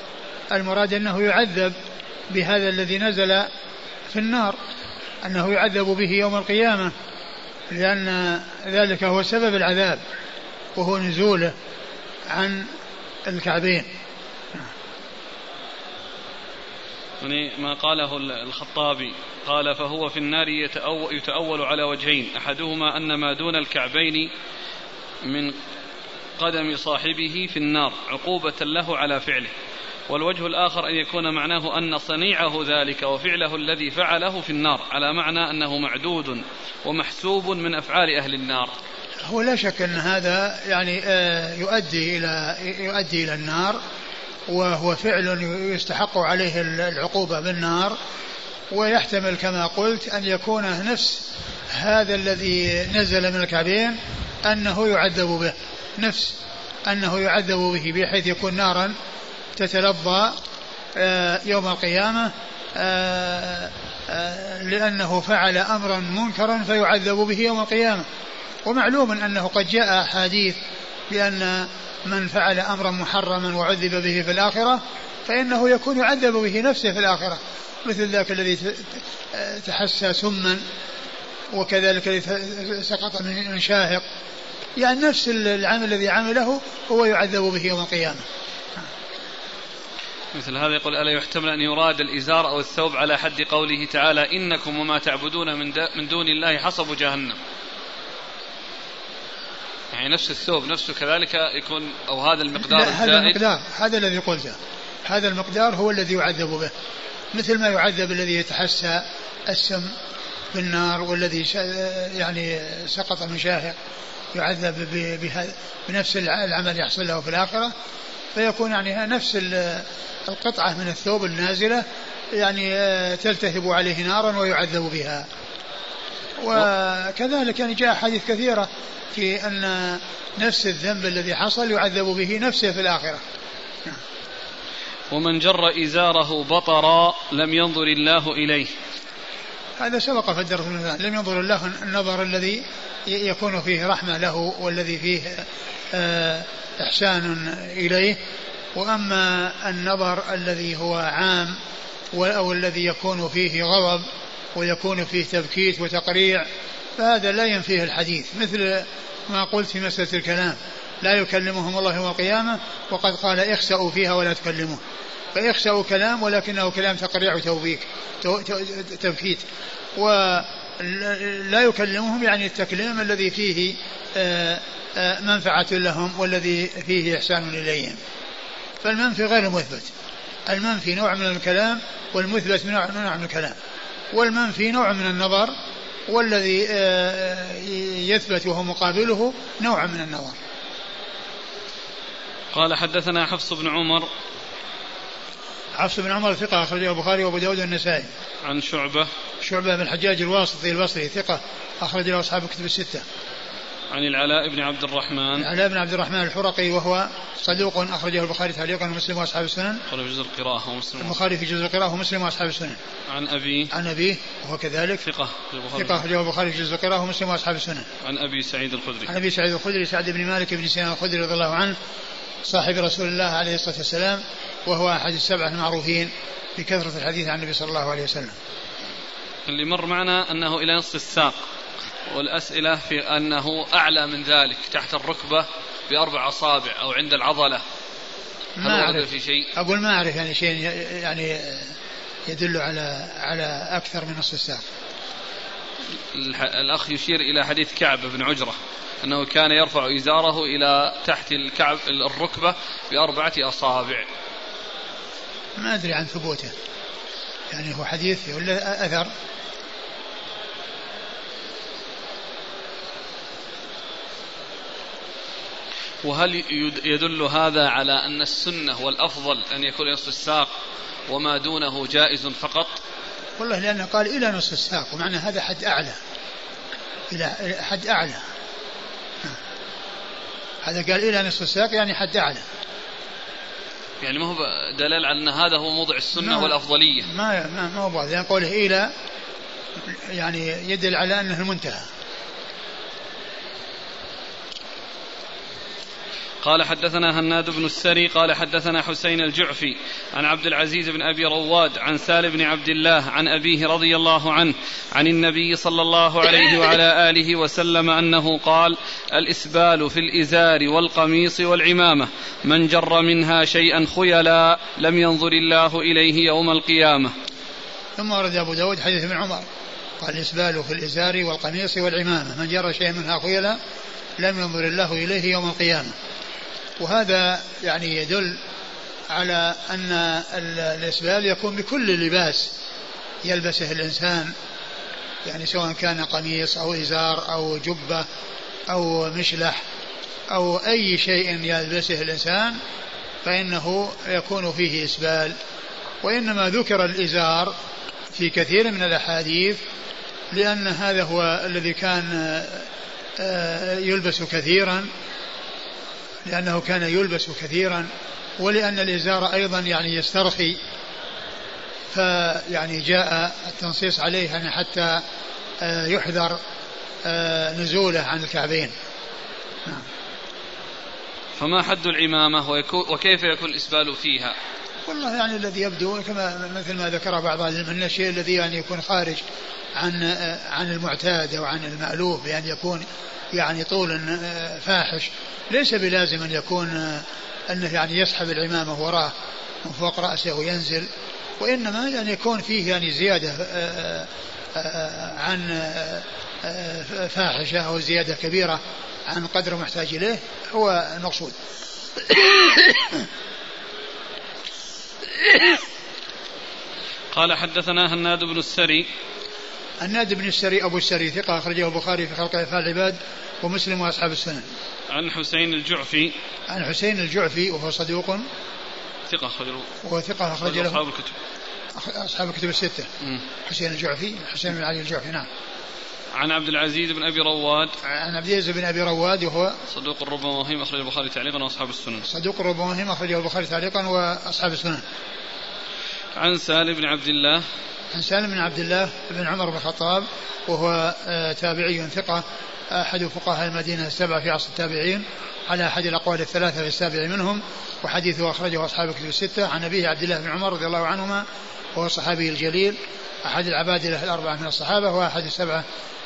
المراد أنه يعذب بهذا الذي نزل في النار أنه يعذب به يوم القيامة لأن ذلك هو سبب العذاب وهو نزوله عن الكعبين. يعني ما قاله الخطابي. قال فهو في النار يتأول على وجهين أحدهما أن ما دون الكعبين من قدم صاحبه في النار عقوبة له على فعله. والوجه الآخر أن يكون معناه أن صنيعه ذلك وفعله الذي فعله في النار على معنى أنه معدود ومحسوب من أفعال أهل النار. هو لا شك أن هذا يعني آه، يؤدي إلى يؤدي إلى النار. وهو فعل يستحق عليه العقوبة بالنار ويحتمل كما قلت أن يكون نفس هذا الذي نزل من الكعبين أنه يعذب به نفس أنه يعذب به بحيث يكون نارا تتلظى آه، يوم القيامة آه، آه، لأنه فعل أمرا منكرا فيعذب به يوم القيامة. ومعلوم أنه قد جاء أحاديث بأن من فعل أمرا محرما وعذب به في الآخرة فإنه يكون يعذب به نفسه في الآخرة. مثل ذاك الذي تحسى سما وكذلك الذي سقط من شاهق. يعني نفس العمل الذي عمله هو يعذب به يوم القيامة. مثل هذا يقول ألا يحتمل أن يراد الإزار أو الثوب على حد قوله تعالى إنكم وما تعبدون من, من دون الله حصب جهنم. يعني نفس الثوب نفسه كذلك يكون أو هذا المقدار لا هذا المقدار هذا الذي قلته هذا المقدار هو الذي يعذب به. مثل ما يعذب الذي يتحسى السم بالنار والذي يعني سقط من شاهق يعذب بنفس العمل يحصل له في الآخرة فيكون يعني نفس القطعة من الثوب النازلة يعني آه، تلتهب عليه نارا ويعذب بها. وكذلك يعني جاء حديث كثيرة في أن نفس الذنب الذي حصل يعذب به نفسه في الآخرة. ومن جر إزاره بطرا لم ينظر الله إليه. هذا سبق في الدرس لم ينظر الله النظر الذي يكون فيه رحمة له والذي فيه آه، إحسان إليه. وأما النظر الذي هو عام أو الذي يكون فيه غضب ويكون فيه تبكيت وتقريع فهذا لا ينفيه الحديث مثل ما قلت في مسألة الكلام لا يكلمهم الله يوم القيامة وقد قال اخسأوا فيها ولا تكلمون فاخسأوا كلام ولكنه كلام تقريع وتوبيك تبكيت ولا يكلمهم يعني التكليم الذي فيه آه، آه، منفعة لهم والذي فيه إحسان إليهم. فالمنفي غير المثبت المنفي نوع من الكلام والمثبت نوع من الكلام. والمنفي نوع من النظر والذي آه، يثبت وهو مقابله نوع من النظر قال حدثنا حفص بن عمر حفص بن عمر ثقة أخرجه البخاري وأبو داود والنسائي. عن شعبة. شعبة بن الحجاج الواسطي البصري ثقة أخرج له أصحاب الكتب الستة. عن العلاء بن عبد الرحمن. العلاء بن عبد الرحمن الحرقي وهو صدوق أخرجه البخاري تعليقا ومسلم وأصحاب السنن. البخاري في جزء القراءة ومسلم البخاري في جزء القراءة ومسلم وأصحاب السنن. عن أبيه عن أبيه وهو كذلك. ثقة ثقة أخرجه البخاري في جزء القراءة ومسلم وأصحاب السنن. عن أبي سعيد الخدري. عن أبي سعيد الخدري سعد بن مالك بن سنان الخدري رضي الله عنه صاحب رسول الله عليه الصلاة والسلام وهو أحد السبعة المعروفين بكثرة الحديث عن النبي صلى الله عليه وسلم. اللي مر معنا أنه إلى نصف الساق. والأسئلة في أنه أعلى من ذلك تحت الركبة بأربع أصابع أو عند العضلة. ما أعرف. في شيء؟ أقول ما أعرف يعني شيء يعني يدل على على أكثر من نصف الساق الأخ يشير إلى حديث كعب بن عجرة أنه كان يرفع إزاره إلى تحت الكعب الركبة بأربعة أصابع. ما أدري عن ثبوته. يعني هو حديث ولا أثر؟ وهل يدل هذا على أن السنة والأفضل أن يكون نصف الساق وما دونه جائز فقط؟ والله لأنه قال إلى نصف الساق ومعنى هذا حد أعلى. إلى حد أعلى. هذا قال إلى نصف الساق يعني حد أعلى. يعني ما هو دلال على أن هذا هو موضع السنة والأفضلية. ما ما, ما هو بعض لأن قوله إلى يعني يدل على أنه المنتهى. قال حدثنا هناد بن السري قال حدثنا حسين الجعفي عن عبد العزيز بن أبي رواد عن سال بن عبد الله عن أبيه رضي الله عنه عن النبي صلى الله عليه وعلى آله وسلم أنه قال الإسبال في الإزار والقميص والعمامة من جر منها شيئا خيلا لم ينظر الله إليه يوم القيامة. ثم ورد أبو داود حديث ابن عمر قال الإسبال في الإزار والقميص والعمامة من جر شيئا منها خيلا لم ينظر الله إليه يوم القيامة. وهذا يعني يدل على أن الإسبال يكون بكل لباس يلبسه الإنسان يعني سواء كان قميص أو إزار أو جبة أو مشلح أو أي شيء يلبسه الإنسان فإنه يكون فيه إسبال. وإنما ذكر الإزار في كثير من الأحاديث لأن هذا هو الذي كان آه، يلبس كثيرا. لأنه كان يلبس كثيرا ولأن الإزار أيضا يعني يسترخي. فيعني جاء التنصيص عليه يعني حتى آه، يحذر آه، نزوله عن الكعبين. نعم. فما حد العمامة وكيف يكون الإسبال فيها؟ والله يعني الذي يبدو كما مثل ما ذكر بعض العلم أن الشيء الذي يعني يكون خارج عن عن المعتاد أو عن المألوف بأن يكون يعني طول فاحش ليس بلازم أن يكون أنه يعني يسحب العمامة وراه من فوق رأسه وينزل وإنما يعني يكون فيه يعني زيادة آه، آه، عن آه، فاحشة أو زيادة كبيرة عن قدر محتاج إليه هو المقصود. قال حدثنا هناد بن السري. هناد بن السري أبو السري ثقة أخرجه البخاري في خلق أفعال العباد ومسلم وأصحاب السنن عن حسين الجعفي. عن حسين الجعفي وهو صدوق. ثقة أخرج وهو ثقة أخرج له. أصحاب الكتب. أصحاب الكتب الستة. مم. حسين الجعفي حسين بن علي الجعفي نعم. عن عبد العزيز بن أبي رواد. عن عبد العزيز بن أبي رواد وهو صدوق ربما وهم اخرج البخاري تعليقا وأصحاب السنن. صدوق ربما وهم أخرجه البخاري تعليقا وأصحاب السنن. عن سالم بن عبد الله. عن سالم بن عبد الله بن عمر بن الخطاب وهو آه، تابعي ثقة أحد فقهاء المدينة السبعة في عصر التابعين على أحد الأقوال الثلاثة في السابع منهم وحديثه أخرجه أصحاب كتب الستة. عن أبيه عبد الله بن عمر رضي الله عنهما وهو الصحابي الجليل أحد العباد الأربعة من الصحابة وأحد السبعة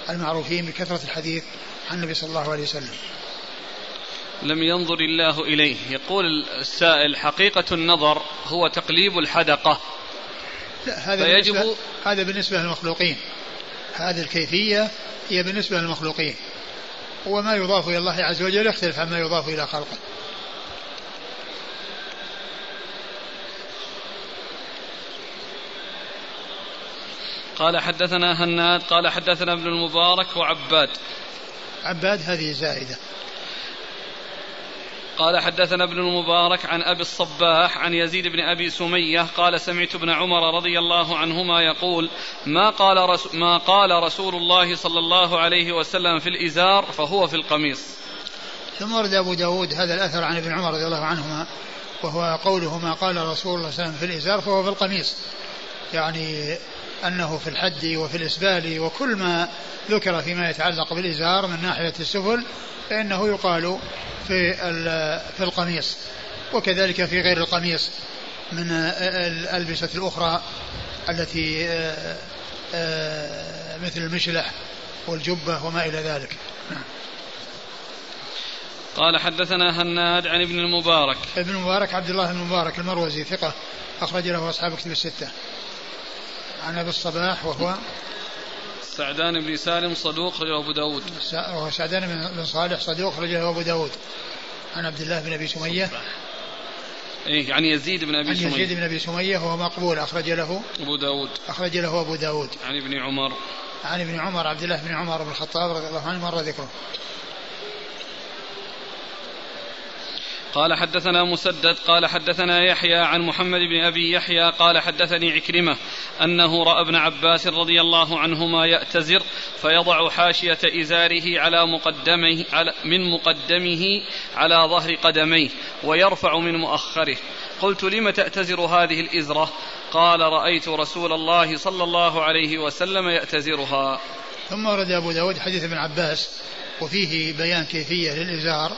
المعروفين بكثرة الحديث عن النبي صلى الله عليه وسلم. لم ينظر الله إليه. يقول السائل حقيقة النظر هو تقليب الحدقة. لا هذا فيجب بالنسبة هذا بالنسبة للمخلوقين. هذه الكيفية هي بالنسبة للمخلوقين. وما يضاف إلى الله عز وجل يختلف عما يضاف إلى خلقه. قال حدثنا هناد قال حدثنا ابن المبارك وعباد عباد هذه زائدة قال حدثنا ابن المبارك عن أبي الصباح عن يزيد بن أبي سمية قال سمعت ابن عمر رضي الله عنهما يقول ما قال رسول ما قال رسول الله صلى الله عليه وسلم في الإزار فهو في القميص. ثم ورد أبو داود هذا الأثر عن ابن عمر رضي الله عنهما وهو قوله ما قال رسول الله صلى الله عليه وسلم في الإزار فهو في القميص. يعني أنه في الحد وفي الإسبال وكل ما ذكر فيما يتعلق بالإزار من ناحية السفل فإنه يقال في في القميص وكذلك في غير القميص من الألبسة الأخرى التي مثل المشلح والجبة وما إلى ذلك. قال حدثنا هناد عن ابن المبارك ابن المبارك عبد الله بن المبارك المروزي ثقة أخرج له أصحاب كتب الستة عن أبي الصباح وهو سعدان بن سالم صدوق رجل أبو داود. وهو سعدان بن صالح صدوق رجل أبو داود. عن عبد الله بن أبي سمية. إيه يعني يزيد بن أبي سمية يزيد بن أبي سمية وهو مقبول أخرج له. أبو داود. أخرج له أبو داود. عن ابن عمر. عن ابن عمر عبد الله بن عمر بن الخطاب رضي الله عنه مر ذكره. قال حدثنا مسدد قال حدثنا يحيى عن محمد بن أبي يحيى قال حدثني عكرمة أنه رأى ابن عباس رضي الله عنهما يأتزر فيضع حاشية إزاره على مقدمه على من مقدمه على ظهر قدميه ويرفع من مؤخره. قلت لم تأتزر هذه الإزرة؟ قال رأيت رسول الله صلى الله عليه وسلم يأتزرها. ثم ورد أبو داود حديث ابن عباس وفيه بيان كيفية للإزار.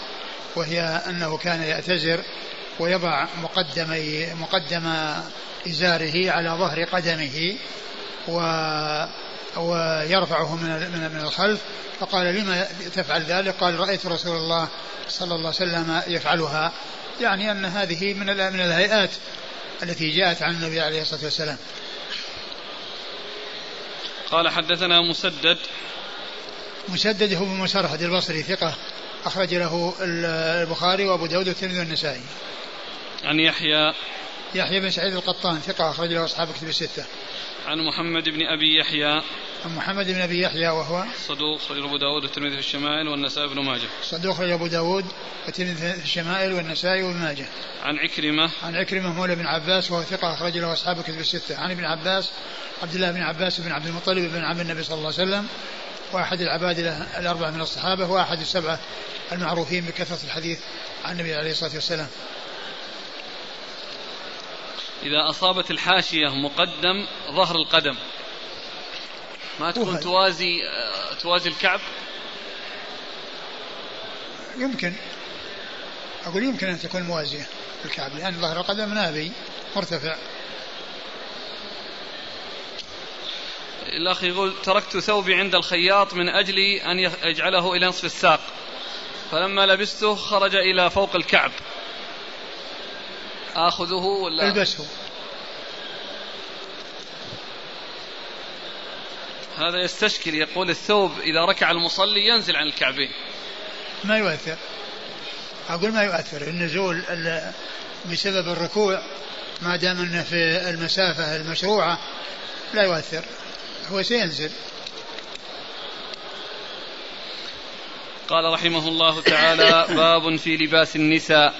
وهي أنه كان يأتزر ويضع مقدمي مقدم إزاره على ظهر قدمه و ويرفعه من من من الخلف. فقال لما تفعل ذلك؟ قال رأيت رسول الله صلى الله عليه وسلم يفعلها. يعني أن هذه من من الهيئات التي جاءت عن النبي عليه الصلاة والسلام. قال حدثنا مسدد. مسدد هو بن مسرهد البصري ثقة. أخرج له البخاري وأبو داود والترمذي والنسائي. عن يحيى. يحيى بن سعيد القطان ثقة أخرج له أصحاب كتب الستة. عن محمد بن أبي يحيى. عن محمد بن أبي يحيى وهو؟ صدوق أخرج أبو داود والترمذي في الشمائل والنسائي بن ماجه. صدوق أخرج أبو داود والترمذي في الشمائل والنسائي وابن ماجه. عن عكرمة. عن عكرمة مولى بن عباس وهو ثقة أخرج له أصحاب كتب الستة. عن ابن عباس عبد الله بن عباس بن عبد المطلب بن عم النبي صلى الله عليه وسلم. وأحد العباد الأربعة من الصحابة وأحد السبعة المعروفين بكثرة الحديث عن النبي عليه الصلاة والسلام. إذا أصابت الحاشية مقدم ظهر القدم. ما تكون توازي توازي الكعب؟ يمكن. أقول يمكن أن تكون موازية الكعب لأن ظهر القدم نابي مرتفع. الأخ يقول تركت ثوبي عند الخياط من أجل أن يجعله إلى نصف الساق. فلما لبسته خرج إلى فوق الكعب. آخذه ولا؟ البسه. هذا يستشكل يقول الثوب إذا ركع المصلي ينزل عن الكعبين. ما يؤثر. أقول ما يؤثر. النزول بسبب الركوع ما دام أنه في المسافة المشروعة لا يؤثر. هو سينزل قال رحمه الله تعالى باب في لباس النساء.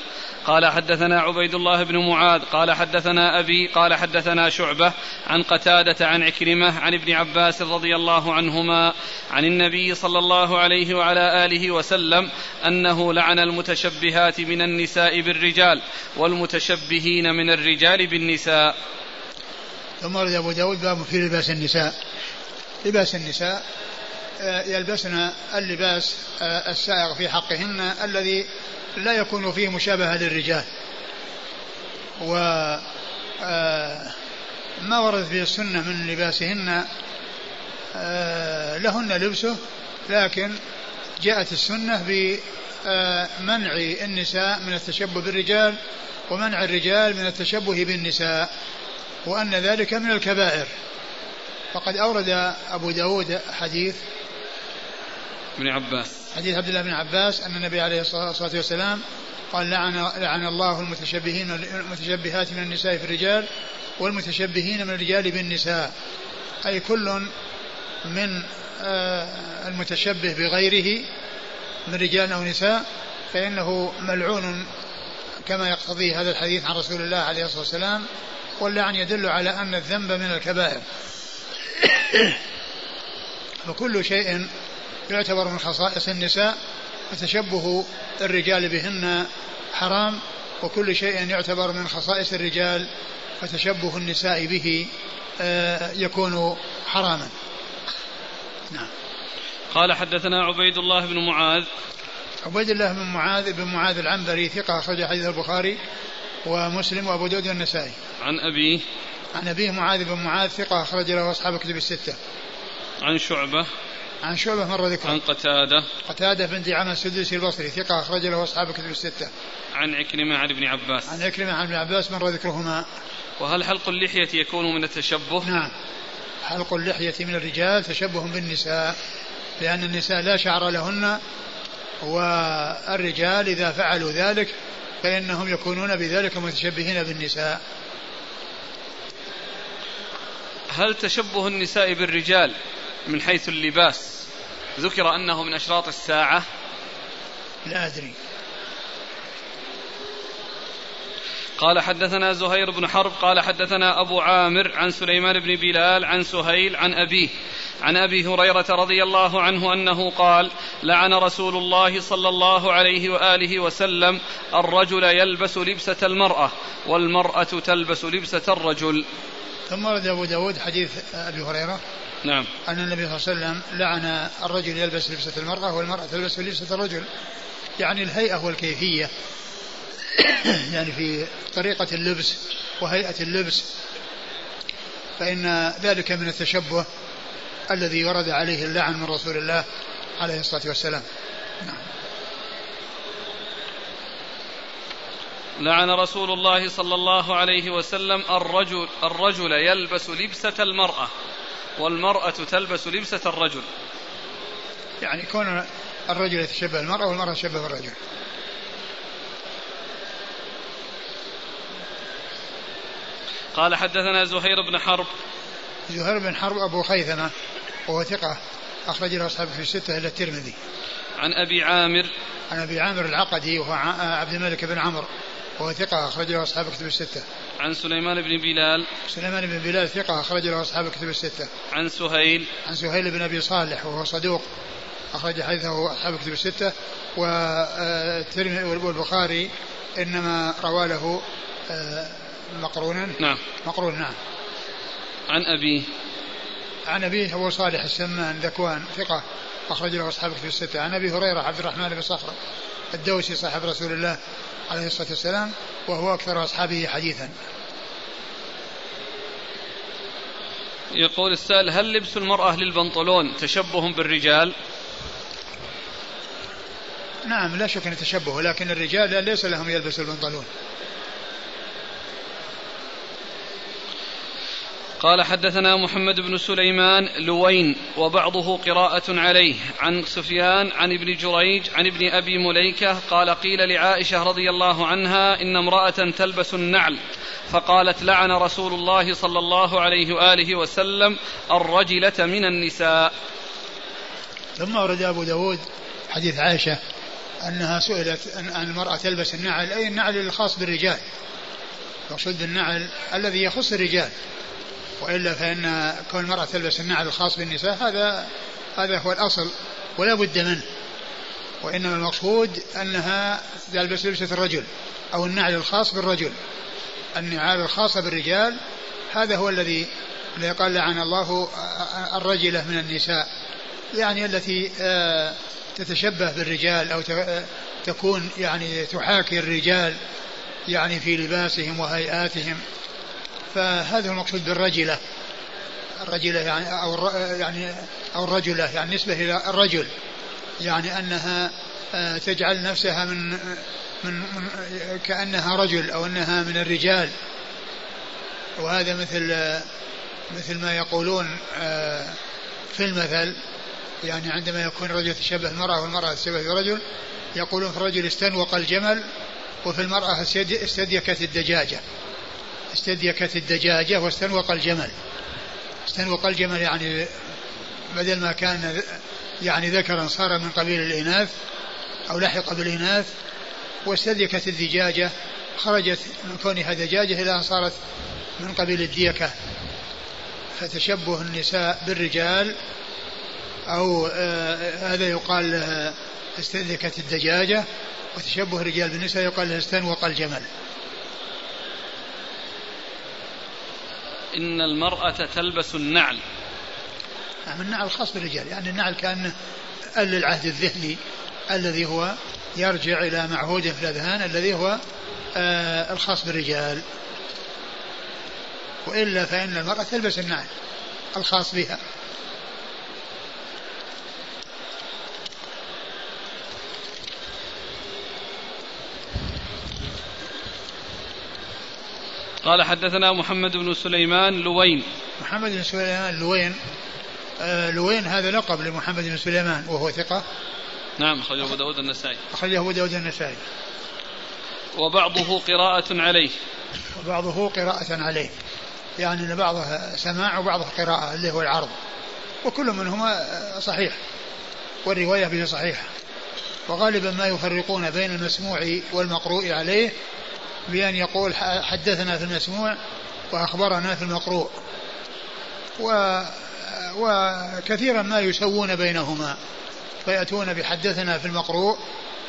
قال حدثنا عبيد الله بن معاذ قال حدثنا أبي قال حدثنا شعبة عن قتادة عن عكرمة عن ابن عباس رضي الله عنهما عن النبي صلى الله عليه وعلى آله وسلم أنه لعن المتشبهات من النساء بالرجال والمتشبهين من الرجال بالنساء. ثم ورد أبو داود باب في لباس النساء. لباس النساء آه، يلبسن اللباس آه، السائغ في حقهن الذي لا يكون فيه مشابهة للرجال. و آه، ما ورد في السنة من لباسهن لهن لبسه لكن جاءت السنة بمنع النساء من التشبه بالرجال ومنع الرجال من التشبه بالنساء. وأن ذلك من الكبائر. فقد أورد أبو داود حديث ابن عباس. حديث عبد الله بن عباس أن النبي عليه الصلاة والسلام قال لعن لعن الله المتشبهين المتشبهات من النساء في الرجال والمتشبهين من الرجال بالنساء. أي كل من آه، المتشبه بغيره من رجال أو نساء فإنه ملعون كما يقتضي هذا الحديث عن رسول الله عليه الصلاة والسلام. واللعن يدل على أن الذنب من الكبائر. فكل شيء يعتبر من خصائص النساء فتشبه الرجال بهن حرام وكل شيء يعتبر من خصائص الرجال فتشبه النساء به آه، يكون حراما. نعم. قال حدثنا عبيد الله بن معاذ. عبيد الله بن معاذ بن معاذ العنبري ثقة أخرج حديث البخاري. ومسلم وأبو داود والنسائي. عن أبيه عن أبيه معاذ بن معاذ ثقة أخرج له أصحاب كتب الستة. عن شعبة عن شعبة مر ذكره. عن قتادة قتادة بن دعامة السدوسي البصري ثقة أخرج له أصحاب كتب الستة. عن عكرمة عن ابن عباس. عن عكرمة عن ابن عباس مر ذكرهما. وهل حلق اللحية يكون من التشبه؟ نعم. حلق اللحية من الرجال تشبه بالنساء لأن النساء لا شعر لهن والرجال إذا فعلوا ذلك فإنهم يكونون بذلك متشبهين بالنساء. هل تشبه النساء بالرجال من حيث اللباس؟ ذكر أنه من أشراط الساعة. لا أدري. قال حدثنا زهير بن حرب قال حدثنا أبو عامر عن سليمان بن بلال عن سهيل عن أبيه عن أبي هريرة رضي الله عنه أنه قال لعن رسول الله صلى الله عليه وآله وسلم الرجل يلبس لبسة المرأة والمرأة تلبس لبسة الرجل. ثم ورد أبو داود حديث أبي هريرة نعم. أن النبي صلى الله عليه وسلم لعن الرجل يلبس لبسة المرأة والمرأة تلبس لبسة الرجل. يعني الهيئة والكيفية يعني في طريقة اللبس وهيئة اللبس فإن ذلك من التشبه الذي ورد عليه اللعن من رسول الله عليه الصلاة والسلام. نعم. لعن رسول الله صلى الله عليه وسلم الرجل الرجل يلبس لبسة المرأة والمرأة تلبس لبسة الرجل. يعني كون الرجل يتشبه المرأة والمرأة تشبه الرجل. قال حدثنا زهير بن حرب. زهير بن حرب أبو خيثمة. وهو ثقة أخرج له أصحابه في الستة إلى الترمذي عن أبي عامر عن أبي عامر العقدي وهو عبد الملك بن عمرو وهو ثقة أخرج له أصحاب كتب الستة. عن سليمان بن بلال. سليمان بن بلال ثقة أخرج له أصحاب كتب الستة. عن سهيل. عن سهيل بن أبي صالح وهو صدوق أخرج حديثه أصحاب كتب الستة والترمذي والبخاري إنما روى له آه، مقرونا. نعم. مقرون نعم. عن أبيه. عن أبيه أبو صالح السمان ذكوان ثقة أخرج له أصحاب كتب الستة. عن أبي هريرة عبد الرحمن بن صخر الدوسي صاحب رسول الله عليه الصلاة والسلام وهو أكثر أصحابه حديثا. يقول السائل هل لبس المرأة للبنطلون تشبه بالرجال؟ نعم لا شك أن تشبه لكن الرجال ليس لهم يلبسوا البنطلون. قال حدثنا محمد بن سليمان لوين وبعضه قراءة عليه. عن سفيان عن ابن جريج عن ابن أبي مليكة قال قيل لعائشة رضي الله عنها إن امرأة تلبس النعل فقالت لعن رسول الله صلى الله عليه وآله وسلم الرجلة من النساء. ثم ورد أبو داود حديث عائشة أنها سئلت أن المرأة تلبس النعل أي النعل الخاص بالرجال يقصد النعل الذي يخص الرجال. وإلا فإن كون المرأة تلبس النعل الخاص بالنساء هذا هذا هو الأصل ولا بد منه. وإنما المقصود أنها تلبس لبسة الرجل أو النعل الخاص بالرجل. النعال الخاصة بالرجال هذا هو الذي قال لعن الله الرجلة من النساء. يعني التي آه، تتشبه بالرجال أو تكون يعني تحاكي الرجال يعني في لباسهم وهيئاتهم. فهذا هو المقصود بالرجلة. الرجلة يعني أو يعني أو الرجلة يعني نسبة إلى الرجل. يعني أنها آه، تجعل نفسها من من, كأنها رجل أو أنها من الرجال. وهذا مثل مثل ما يقولون آه، في المثل يعني عندما يكون الرجل تشبه المرأة والمرأة تشبه الرجل يقولون في الرجل استنوق الجمل وفي المرأة استديكت الدجاجة. استديكت الدجاجة واستنوق الجمل. استنوق الجمل يعني بدل ما كان يعني ذكرا صار من قبيل الإناث أو لحق بالإناث واستديكت الدجاجة خرجت من كونها دجاجة إلى أن صارت من قبيل الديكة. فتشبه النساء بالرجال أو آه هذا يقال لها استديكت الدجاجة وتشبه الرجال بالنساء يقال لها استنوق الجمل. إن المرأة تلبس النعل. نعم النعل خاص بالرجال يعني النعل كأنه العهد الذهني الذي هو يرجع إلى معهود في الأذهان الذي هو آه الخاص بالرجال. وإلا فإن المرأة تلبس النعل الخاص بها. قال حدثنا محمد بن سليمان لوين. محمد بن سليمان لوين. آه لوين هذا لقب لمحمد بن سليمان وهو ثقة. نعم أخرجه أبو داود النسائي. أخرجه أبو داود النسائي. وبعضه قراءة عليه. وبعضه قراءة عليه. يعني أن بعضه سماع وبعضه قراءة اللي هو العرض. وكل منهما صحيح. والرواية به صحيحة. وغالبا ما يفرقون بين المسموع والمقروء عليه بأن يقول حدثنا في المسموع وأخبرنا في المقروء. و وكثيرا ما يسوون بينهما. فيأتون بحدثنا في المقروء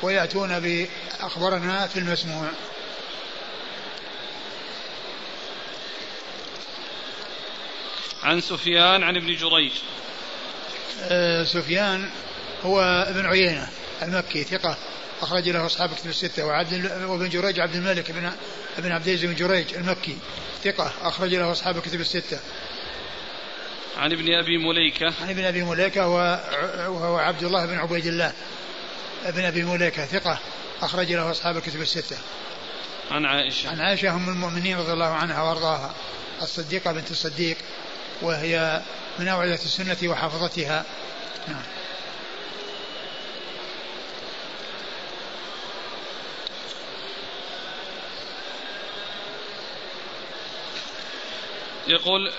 ويأتون بأخبرنا في المسموع. عن سفيان عن ابن جريج. آه سفيان هو ابن عيينة المكي ثقة. أخرج له أصحاب كتب الستة وعبد وابن جريج عبد الملك بن ابن عبد العزيز بن جريج المكي ثقة أخرج له أصحاب كتب الستة. عن ابن أبي مليكة عن ابن أبي مليكة وهو عبد الله بن عبيد الله ابن أبي مليكة ثقة أخرج له أصحاب الكتب الستة. عن عائشة عن عائشة أم المؤمنين رضي الله عنها وأرضاها الصديقة بنت الصديق وهي من أوعية السنة وحافظتها نعم. يقول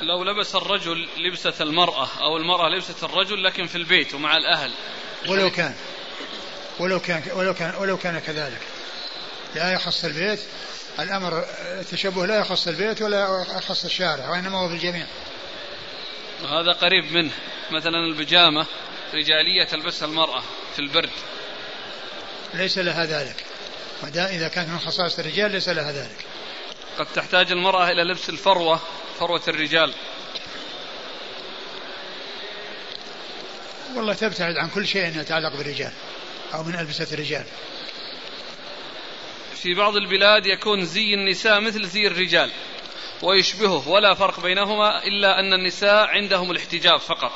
لو لبس الرجل لبسة المرأة أو المرأة لبسة الرجل لكن في البيت ومع الأهل. ولو كان ولو كان ولو كان ولو كان كذلك. لا يخص البيت. الأمر التشبه لا يخص البيت ولا يخص الشارع وإنما هو في الجميع. هذا قريب منه. مثلا البجامة رجالية تلبسها المرأة في البرد. ليس لها ذلك. إذا كانت من خصائص الرجال ليس لها ذلك. قد تحتاج المرأة إلى لبس الفروة فروة الرجال. والله تبتعد عن كل شيء يتعلق بالرجال أو من ألبسة الرجال. في بعض البلاد يكون زي النساء مثل زي الرجال ويشبهه ولا فرق بينهما إلا أن النساء عندهم الاحتجاب فقط.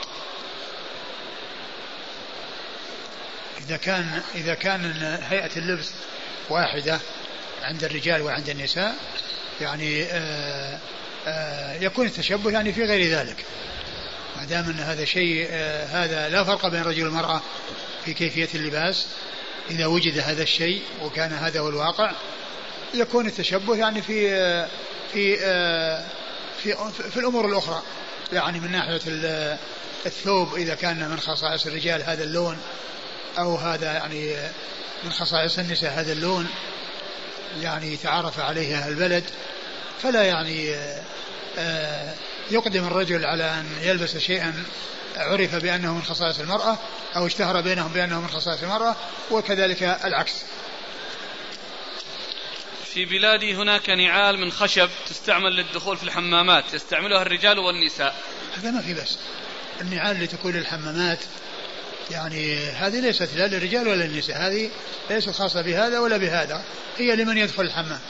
إذا كان إذا كان هيئة اللبس واحدة عند الرجال وعند النساء يعني آآ آآ يكون التشبه يعني في غير ذلك. ما دام أن هذا شيء هذا لا فرق بين الرجل والمراه في كيفية اللباس. إذا وجد هذا الشيء وكان هذا هو الواقع يكون التشبه يعني في في في في الأمور الأخرى. يعني من ناحية الثوب إذا كان من خصائص الرجال هذا اللون أو هذا يعني من خصائص النساء هذا اللون. يعني تعرف عليها البلد فلا يعني آه، يقدم الرجل على أن يلبس شيئا عرف بأنه من خصائص المرأة أو اشتهر بينهم بأنه من خصائص المرأة وكذلك العكس. في بلادي هناك نعال من خشب تستعمل للدخول في الحمامات يستعملها الرجال والنساء. هذا ما في بس النعال اللي تكون للحمامات يعني هذه ليست لا للرجال ولا للنساء هذه ليست خاصة بهذا ولا بهذا هي لمن يدخل الحمام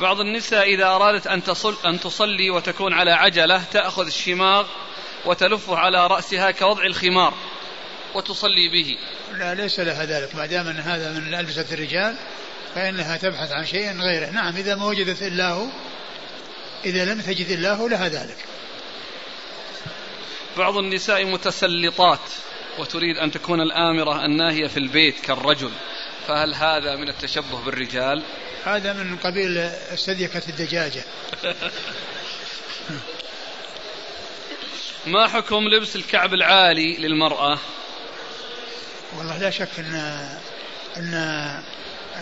بعض النساء إذا أرادت أن تصل أن تصلي وتكون على عجلة تأخذ الشماغ وتلفه على رأسها كوضع الخمار وتصلي به. لا ليس لها ذلك ما دام أن هذا من ألبسة الرجال فإنها تبحث عن شيء غيره، نعم إذا ما وجدت إلا هو إذا لم تجد إلا هو لها ذلك. بعض النساء متسلطات وتريد أن تكون الآمرة الناهية في البيت كالرجل فهل هذا من التشبه بالرجال؟ هذا من قبيل استديكة الدجاجة ما حكم لبس الكعب العالي للمرأة؟ والله لا شك ان إن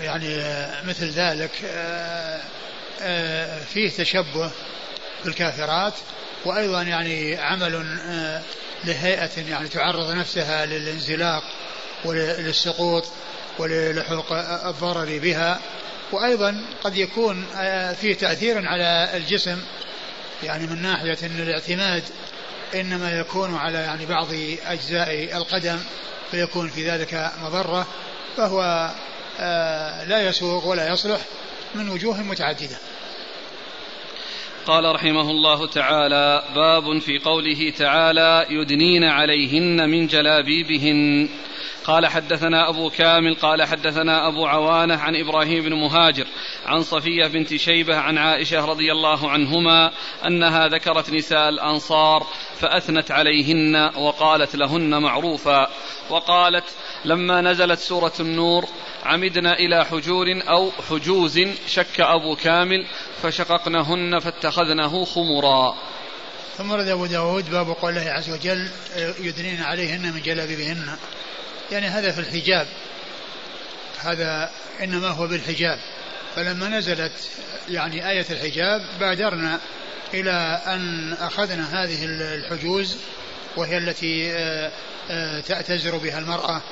يعني مثل ذلك آه، آه، فيه تشبه بالكافرات وأيضا يعني عمل آه، لهيئة يعني تعرض نفسها للانزلاق وللسقوط وللحوق الضرر بها. وأيضا قد يكون آه، فيه تأثير على الجسم يعني من ناحية أن الاعتماد إنما يكون على يعني بعض أجزاء القدم فيكون في ذلك مضرة فهو آه، لا يسوغ ولا يصلح من وجوه متعددة. قال رحمه الله تعالى باب في قوله تعالى يدنين عليهن من جلابيبهن. قال حدثنا أبو كامل قال حدثنا أبو عوانة عن إبراهيم بن مهاجر. عن صفية بنت شيبة عن عائشة رضي الله عنهما أنها ذكرت نساء الأنصار فأثنت عليهن وقالت لهن معروفا وقالت لما نزلت سورة النور عمدنا إلى حجور أو حجوز شك أبو كامل فشققنهن فاتخذنه خمرا. ثم ورد أبو داود باب قول الله عز وجل يدنين عليهن من جلابيبهن. يعني هذا في الحجاب. هذا إنما هو بالحجاب. فلما نزلت يعني آية الحجاب بادرنا إلى أن أخذنا هذه الحجوز وهي التي آه، آه، تأتزر بها المرأة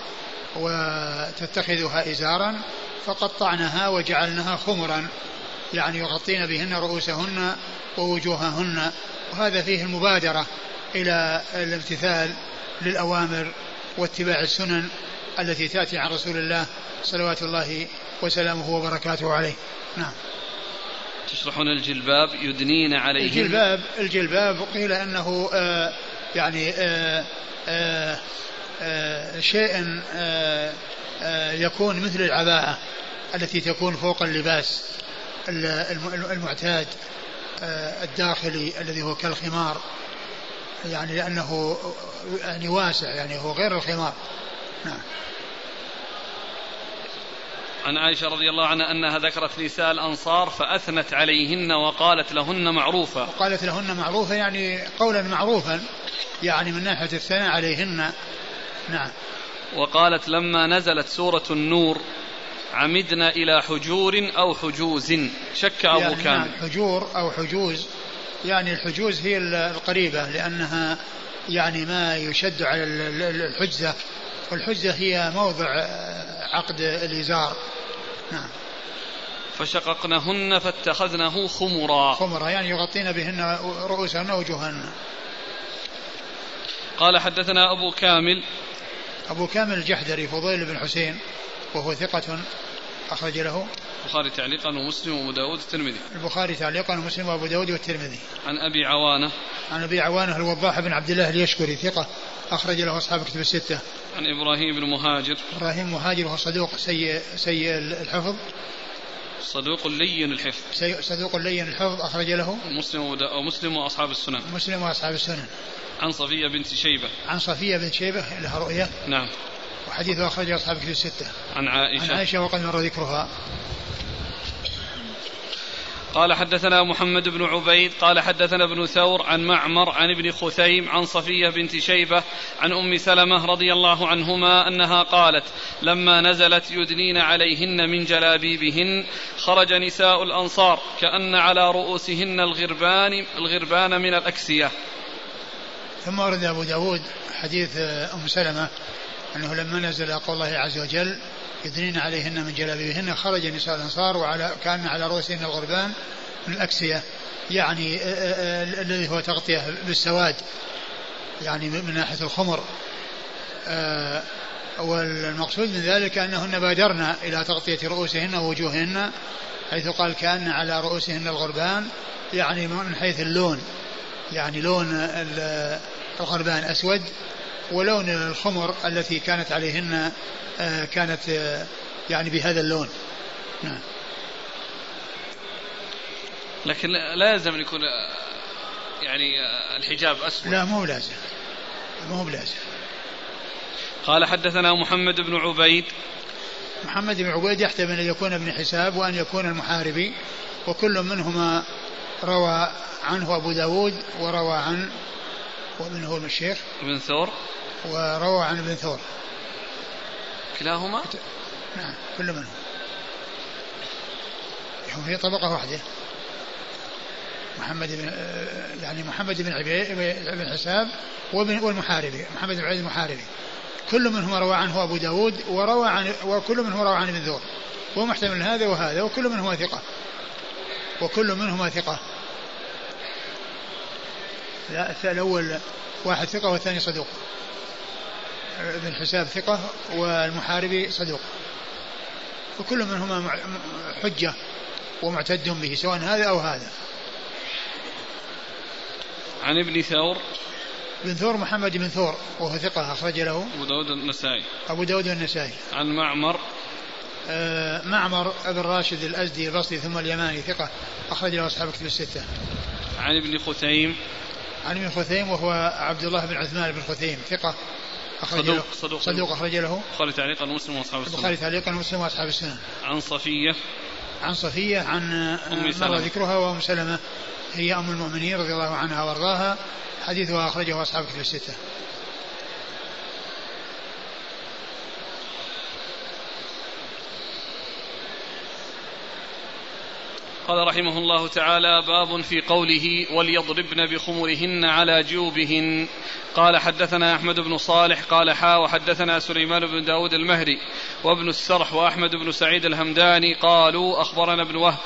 وتتخذها إزارا فقطعناها وجعلناها خمرا يعني يغطين بهن رؤوسهن ووجوههن وهذا فيه المبادرة إلى الامتثال للأوامر واتباع السنن التي تأتي عن رسول الله صلوات الله وسلامه وبركاته عليه. نعم. تشرحون الجلباب يدنين عليه الجلباب الجلباب قيل أنه آه يعني آه آه آه شيء آه آه يكون مثل العباءة التي تكون فوق اللباس المعتاد آه الداخلي الذي هو كالخمار. يعني لأنه يعني واسع يعني هو غير الخمار. نعم. عن عائشة رضي الله عنها أنها ذكرت نساء الأنصار فأثنت عليهن وقالت لهن معروفا وقالت لهن معروفا يعني قولا معروفا يعني من ناحية الثناء عليهن. نعم. وقالت لما نزلت سورة النور عمدنا إلى حجور أو حجوز شك أبو يعني كامل. نعم حجور أو حجوز. يعني الحجوز هي القريبة لأنها يعني ما يشد على الحجزة. والحجزة هي موضع عقد الإزار. نعم. فشققنهن فاتخذنه خمرا. خمرا يعني يغطين بهن رؤوسهن ووجوههن. قال حدثنا أبو كامل. أبو كامل الجحدري فضيل بن حسين وهو ثقة أخرج له. البخاري تعليقا ومسلم وأبو داود والترمذي. البخاري تعليقا ومسلم وأبو داود والترمذي. عن أبي عوانة. عن أبي عوانة الوضاح بن عبد الله اليشكري ثقة أخرج له أصحاب كتب الستة. عن إبراهيم بن مهاجر. إبراهيم مهاجر وهو صدوق سيء سيء الحفظ. صدوق لين الحفظ. صدوق لين الحفظ أخرج له. مسلم ومسلم وأصحاب السنن. مسلم وأصحاب السنن. عن صفية بنت شيبة. عن صفية بنت شيبة لها رؤية. نعم. وحديثه أخرجه أصحاب كتب الستة. عن عائشة. عن عائشة وقد مر ذكرها. قال حدثنا محمد بن عبيد قال حدثنا ابن ثور عن معمر عن ابن خثيم عن صفية بنت شيبة عن أم سلمة رضي الله عنهما أنها قالت لما نزلت يدنين عليهن من جلابيبهن خرج نساء الأنصار كأن على رؤوسهن الغربان الغربان من الأكسية. ثم ورد أبو داود حديث أم سلمة أنه لما نزل قول الله عز وجل يدنين عليهن من جلابيبهن خرج نساء الأنصار وعلى كان على رؤوسهن الغربان من الأكسية. يعني آه، آه، آه، الذي هو تغطية بالسواد. يعني من ناحية الخمر. والمقصود من ذلك أنهن بادرن إلى تغطية رؤوسهن ووجوههن حيث قال كأن على رؤوسهن الغربان يعني من حيث اللون. يعني لون الغربان أسود ولون الخمر التي كانت عليهن آه، كانت آه، يعني بهذا اللون. نعم. لكن لا يلزم أن يكون آه، يعني الحجاب أسود. لا مو لازم مو بلازم. قال حدثنا محمد بن عبيد. محمد بن عبيد يحتمل أن يكون ابن حساب وأن يكون المحاربي وكل منهما روى عنه أبو داود وروى عن ومن هو الشيخ. ابن ثور. وروى عن ابن ثور. كلاهما؟ نعم كل منهم. هي طبقة واحدة. محمد بن يعني محمد بن عبيد بن حساب وابن والمحاربي. محمد بن عبيد المحاربي. كل منهما روى عنه أبو داود وروى عن وكل منهما روى عن ابن ذور ومحتمل هذا وهذا وكل منهما ثقة. وكل منهما ثقة. الأول واحد ثقة والثاني صدوق. ابن حساب ثقة والمحاربي صدوق. وكل منهما حجة ومعتد به سواء هذا أو هذا. عن ابن ثور. بن ثور محمد بن ثور وهو ثقة أخرج له. أبو داود النسائي. أبو داود النسائي. عن معمر. آه، معمر بن راشد الأزدي البصري ثم اليماني ثقة أخرج له أصحاب كتب الستة. عن ابن خثيم. عن ابن خثيم وهو عبد الله بن عثمان بن خثيم ثقة أخرج صدوق له صدوق. صدوق أخرج له. البخاري تعليقا مسلم وأصحاب البخاري السنة تعليقا ومسلم وأصحاب السنة. عن صفية. عن صفية عن أم مر سلمة. ذكرها وأم سلمة. هي أم المؤمنين رضي الله عنها وأرضاها. حديثها أخرجه أصحاب كتب الستة. قال رحمه الله تعالى باب في قوله وليضربن بخمرهن على جيوبهن. قال حدثنا أحمد بن صالح قال حا وحدثنا سليمان بن داود المهري وابن السرح وأحمد بن سعيد الهمداني قالوا أخبرنا ابن وهب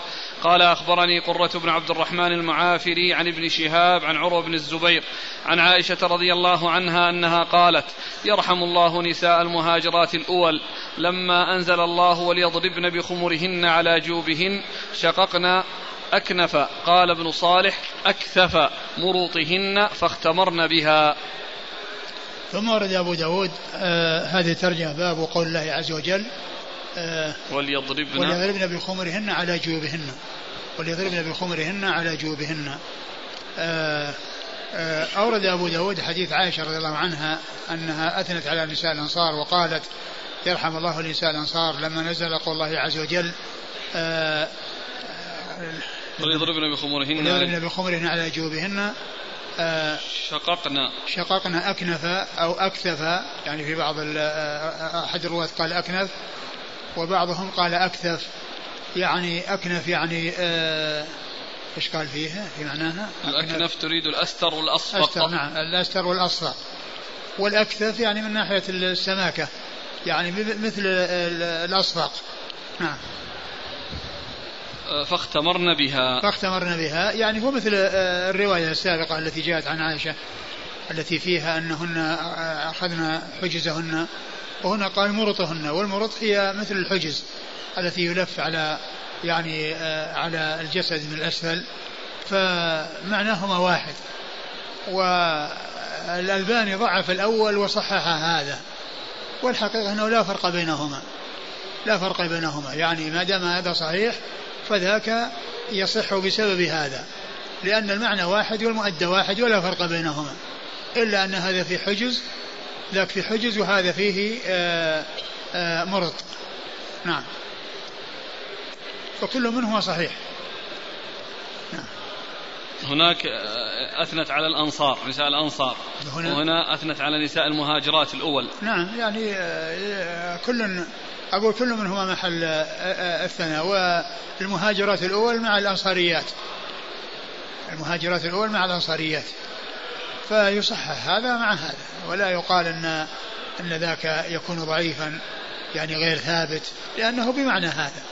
قال أخبرني قرة بن عبد الرحمن المعافري عن ابن شهاب عن عروة بن الزبير عن عائشة رضي الله عنها أنها قالت يرحم الله نساء المهاجرات الأول. لما أنزل الله وليضربن بخمرهن على جوبهن شققنا أكنف. قال ابن صالح أكثف مروطهن فاختمرن بها. ثم ورد أبو داود آه هذه الترجمة باب قول الله عز وجل وليضربن وليضربن بخمرهن على جيوبهن. وليضربن بخمرهن على جيوبهن. آه آه أورد أبو داود حديث عائشة رضي الله عنها أنها أثنت على نساء الأنصار وقالت يرحم الله نساء الأنصار لما نزل قول الله عز وجل آه وليضربن بخمرهن وليضربن بخمرهن على جيوبهن آه شققنا شققنا أكنف أو أكثف يعني في بعض أحد الرواة قال أكنف وبعضهم قال أكثف يعني أكنف يعني آه، إيش قال فيها؟ في معناها؟ الأكنف تريد الأستر والأصفق أستر نعم الأستر والأصفر. والأكثف يعني من ناحية السماكة يعني مثل ال- الأصفق. نعم. آه، فاختمرن بها. فاختمرنا بها. يعني هو مثل آه، الرواية السابقة التي جاءت عن عائشة التي فيها أنهن أخذن حجزهن وهنا قال مرطهن والمرط هي مثل الحجز التي يلف على يعني آه، على الجسد من الأسفل فمعناهما واحد. والألباني ضعف الأول وصحح هذا. والحقيقة أنه لا فرق بينهما. لا فرق بينهما. يعني ما دام هذا صحيح فذاك يصح بسبب هذا. لأن المعنى واحد والمؤدى واحد ولا فرق بينهما. إلا أن هذا في حجز ذاك في حجز وهذا فيه آه، آه، مرض. نعم. فكل منهما صحيح. هناك آه، أثنت على الأنصار نساء الأنصار. هنا؟ وهنا أثنت على نساء المهاجرات الأول. نعم يعني كل أقول كل منهما محل الثناء. والمهاجرات الأول مع الأنصاريات. المهاجرات الأول مع الأنصاريات. فيصحح. هذا مع هذا. ولا يقال أن أن ذاك يكون ضعيفا يعني غير ثابت لأنه بمعنى هذا.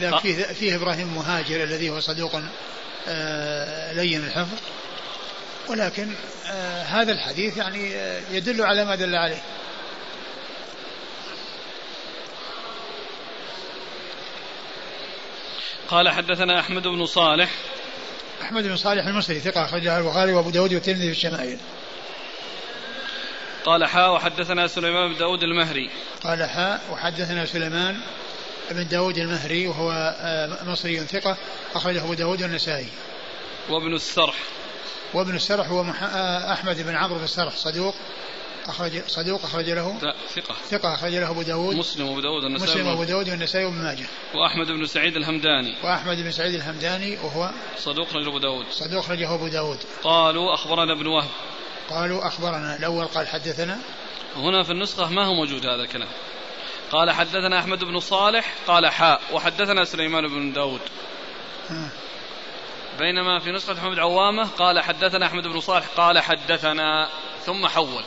ذاك فيه, فيه إبراهيم مهاجر الذي هو صدوق آه، لين الحفظ ولكن آه، هذا الحديث يعني آه، يدل على ما دل عليه. قال حدثنا أحمد بن صالح. أحمد بن صالح المصري ثقة أخرجه البخاري وأبو داود والترمذي في الشمائل. قال حا وحدثنا سليمان بن داود المهري. قال حاء وحدثنا سليمان بن داود المهري وهو آه، مصري ثقة أخرجه أبو داود والنسائي. وابن السرح. وابن السرح هو. آه، أحمد بن عمرو بن السرح صدوق. أخرج صدوق أخرج له. لا ثقة. ثقة أخرج له أبو داود. مسلم وابو داود النسائي مسلم وأبو داود والنسائي وابن ماجه. وأحمد بن سعيد الهمداني. وأحمد بن سعيد الهمداني وهو صدوق رجل أبو داود. صدوق أخرجه أبو داود. قالوا أخبرنا ابن وهب. قالوا أخبرنا. الأول قال حدثنا. هنا في النسخة ما هو موجود هذا الكلام. قال حدثنا أحمد بن صالح قال حاء. وحدثنا سليمان بن داود. بينما في نسخة محمد عوامة قال حدثنا أحمد بن صالح قال حدثنا ثم حول.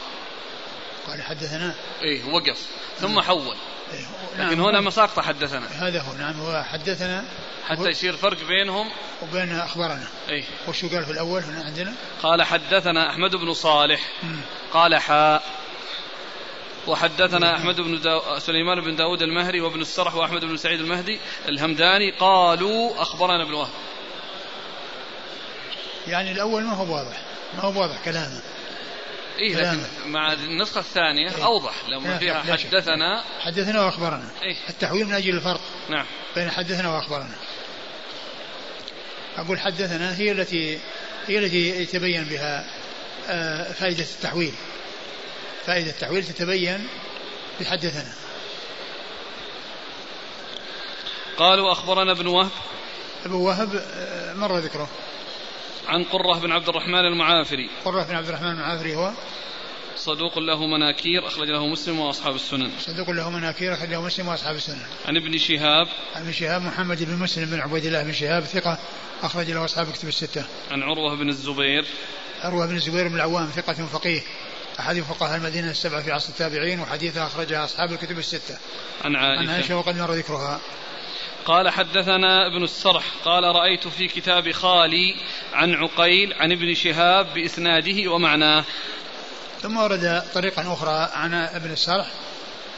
قال حدثنا. إيه وقف. ثم حول. إيه، لكن نعم، هنا مساقطة حدثنا هذا هو نعم هو حدثنا. حتى يصير فرق بينهم. وبين أخبرنا. إيه. وشو قال في الأول هنا عندنا؟ قال حدثنا أحمد بن صالح. مم. قال حاء وحدثنا أحمد بن داو... سليمان بن داود المهري وابن السرح وأحمد بن سعيد المهدي الهمداني قالوا أخبرنا ابن وهب. يعني الأول ما هو واضح. ما هو واضح كلامه. إيه لكن مع النسخة الثانية إيه؟ أوضح لما فيها حدثنا. حدثنا وأخبرنا. إيه؟ التحويل من أجل الفرق نعم. بين حدثنا وأخبرنا. أقول حدثنا هي التي هي التي يتبين بها آه، فائدة التحويل. فائدة التحويل تتبين بحدثنا. قالوا أخبرنا ابن وهب. ابن وهب آه، مر ذكره. عن قرة بن عبد الرحمن المعافري. قرة بن عبد الرحمن المعافري هو؟ صدوق له مناكير أخرج له مسلم وأصحاب السنن. صدوق له مناكير أخرج له مسلم وأصحاب السنن. عن ابن شهاب. عن ابن شهاب محمد بن مسلم بن عبيد الله بن شهاب ثقة أخرج له أصحاب كتب الستة. عن عروة بن الزبير. عروة بن الزبير بن العوام ثقة فقيه. أحد فقهاء المدينة السبعة في عصر التابعين وحديثه أخرجها أصحاب الكتب الستة. عن عائشة. عن عائشة وقد مر ذكرها. قال حدثنا ابن السرح قال رأيت في كتاب خالي عن عقيل عن ابن شهاب بإسناده ومعناه. ثم ورد طريقا أخرى عن ابن السرح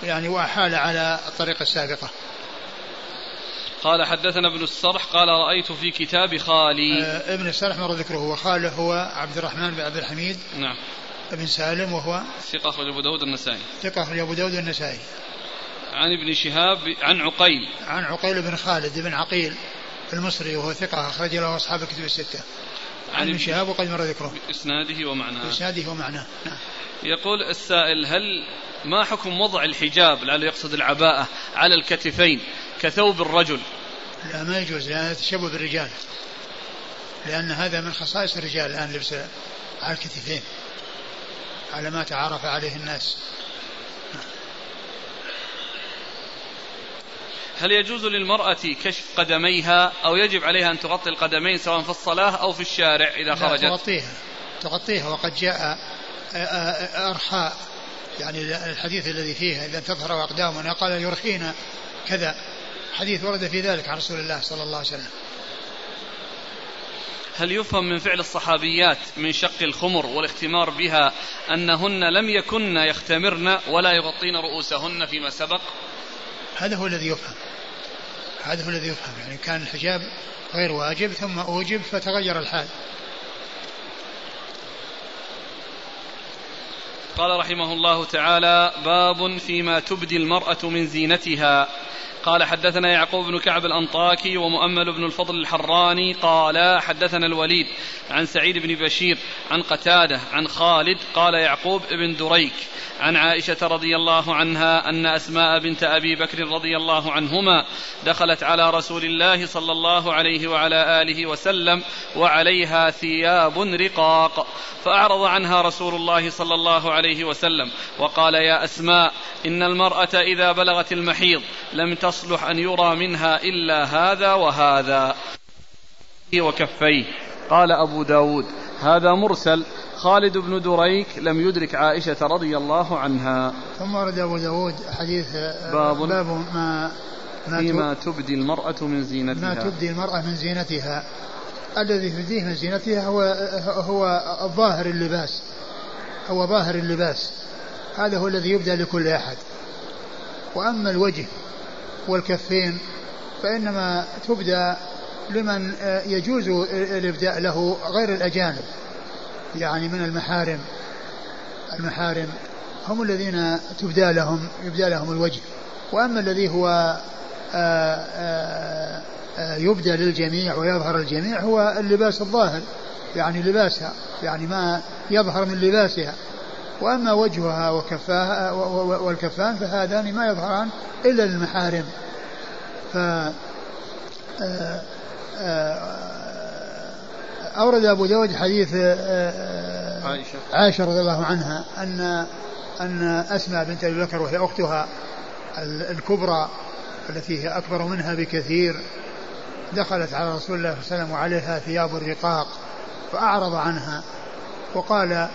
يعني وأحال على الطريقة السابقة. قال حدثنا ابن السرح قال رأيت في كتاب خالي. آه ابن السرح مر ذكره وخاله هو عبد الرحمن بن عبد الحميد نعم. ابن سالم وهو ثقة أخرج أبو داود النسائي. ثقة أخرج أبو داود النسائي. عن ابن شهاب عن عقيل. عن عقيل بن خالد بن عقيل المصري وهو ثقة أخرج له أصحاب الكتب الستة. عن ابن شهاب وقد مر ذكره. بإسناده ومعناه. بإسناده ومعناه. نعم. يقول السائل هل ما حكم وضع الحجاب لعله يقصد العباءة على الكتفين كثوب الرجل؟ لا ما يجوز لأن تشبه بالرجال. لأن هذا من خصائص الرجال الآن لبس على الكتفين على ما تعارف عليه الناس. هل يجوز للمرأة كشف قدميها أو يجب عليها أن تغطي القدمين سواء في الصلاة أو في الشارع إذا خرجت؟ تغطيها. تغطيها وقد جاء أرخاء يعني الحديث الذي فيه إذا تظهر أقدامنا قال يرخينا كذا. حديث ورد في ذلك عن رسول الله صلى الله عليه وسلم. هل يفهم من فعل الصحابيات من شق الخمر والاختمار بها أنهن لم يكن يختمرن ولا يغطين رؤوسهن فيما سبق؟ هذا هو الذي يفهم. هذا هو الذي يفهم. يعني كان الحجاب غير واجب ثم أوجب فتغير الحال. قال رحمه الله تعالى باب فيما تبدي المرأة من زينتها. قال حدثنا يعقوب بن كعب الأنطاكي ومؤمل بن الفضل الحراني قال حدثنا الوليد عن سعيد بن بشير عن قتادة عن خالد قال يعقوب بن دريك. عن عائشة رضي الله عنها أن أسماء بنت أبي بكر رضي الله عنهما دخلت على رسول الله صلى الله عليه وعلى آله وسلم وعليها ثياب رقاق فأعرض عنها رسول الله صلى الله عليه وسلم وقال يا أسماء إن المرأة إذا بلغت المحيض لم تصلح أن يرى منها إلا هذا وهذا. وكفيه. قال أبو داود هذا مرسل خالد بن دريك لم يدرك عائشة رضي الله عنها. ثم ورد أبو داود حديث باب, باب ما ما فيما تبدي المرأة من زينتها. ما تبدي المرأة من زينتها. الذي تبديه من زينتها هو هو ظاهر اللباس. هو ظاهر اللباس. هذا هو الذي يبدى لكل أحد. وأما الوجه والكفين فإنما تبدى لمن يجوز الإبداء له غير الأجانب. يعني من المحارم المحارم هم الذين تبدى لهم يبدى لهم الوجه. وأما الذي هو آآ آآ يبدى للجميع ويظهر الجميع هو اللباس الظاهر يعني لباسها يعني ما يظهر من لباسها. وأما وجهها وكفاها والكفان فهذان ما يظهران إلا للمحارم. ف أورد أبو داود حديث عائشة. عائشة رضي الله عنها أن أن أسماء بنت أبي بكر وهي أختها الكبرى التي هي أكبر منها بكثير دخلت على رسول الله صلى الله عليه وسلم وعليها ثياب الرقاق فأعرض عنها وقال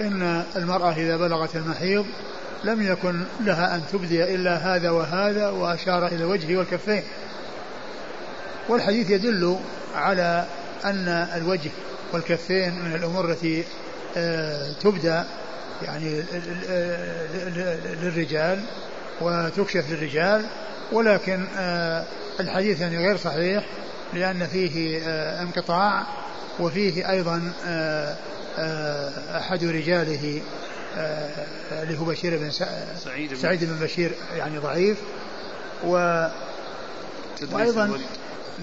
إن المرأة إذا بلغت المحيض لم يكن لها أن تبدي إلا هذا وهذا وأشار إلى وجهه والكفين. والحديث يدل على أن الوجه والكفين من الأمور التي آه، تبدى يعني للرجال وتكشف للرجال ولكن آه، الحديث يعني غير صحيح لأن فيه آه، انقطاع وفيه أيضا أحد رجاله اللي هو بشير بن سعيد, سعيد بن بشير يعني ضعيف و وأيضا الوليد.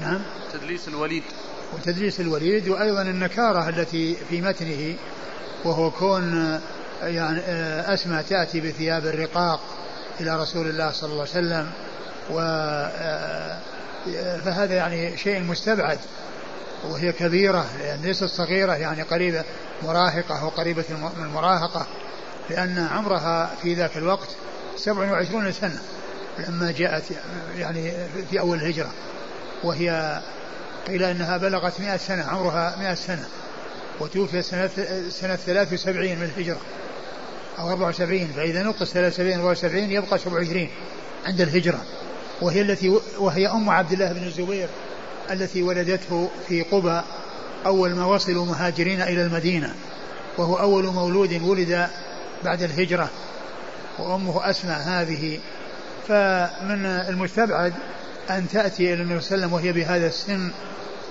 نعم تدليس الوليد وتدليس الوليد وأيضا النكارة التي في متنه وهو كون يعني أسمى تأتي بثياب الرقاق إلى رسول الله صلى الله عليه وسلم و فهذا يعني شيء مستبعد وهي كبيرة يعني ليست صغيرة يعني قريبة مراهقة أو قريبة من المراهقة لأن عمرها في ذاك الوقت 27 سنة لما جاءت يعني في أول الهجرة وهي قيل أنها بلغت 100 سنة عمرها 100 سنة وتوفي سنة سنة 73 من الهجرة أو 74 فإذا نقص 73 74 يبقى 27 عند الهجرة. وهي التي وهي أم عبد الله بن الزبير التي ولدته في قبى أول ما وصلوا مهاجرين إلى المدينة وهو أول مولود ولد بعد الهجرة وأمه أسمى هذه. فمن المستبعد أن تأتي إلى النبي صلى الله عليه وسلم وهي بهذا السن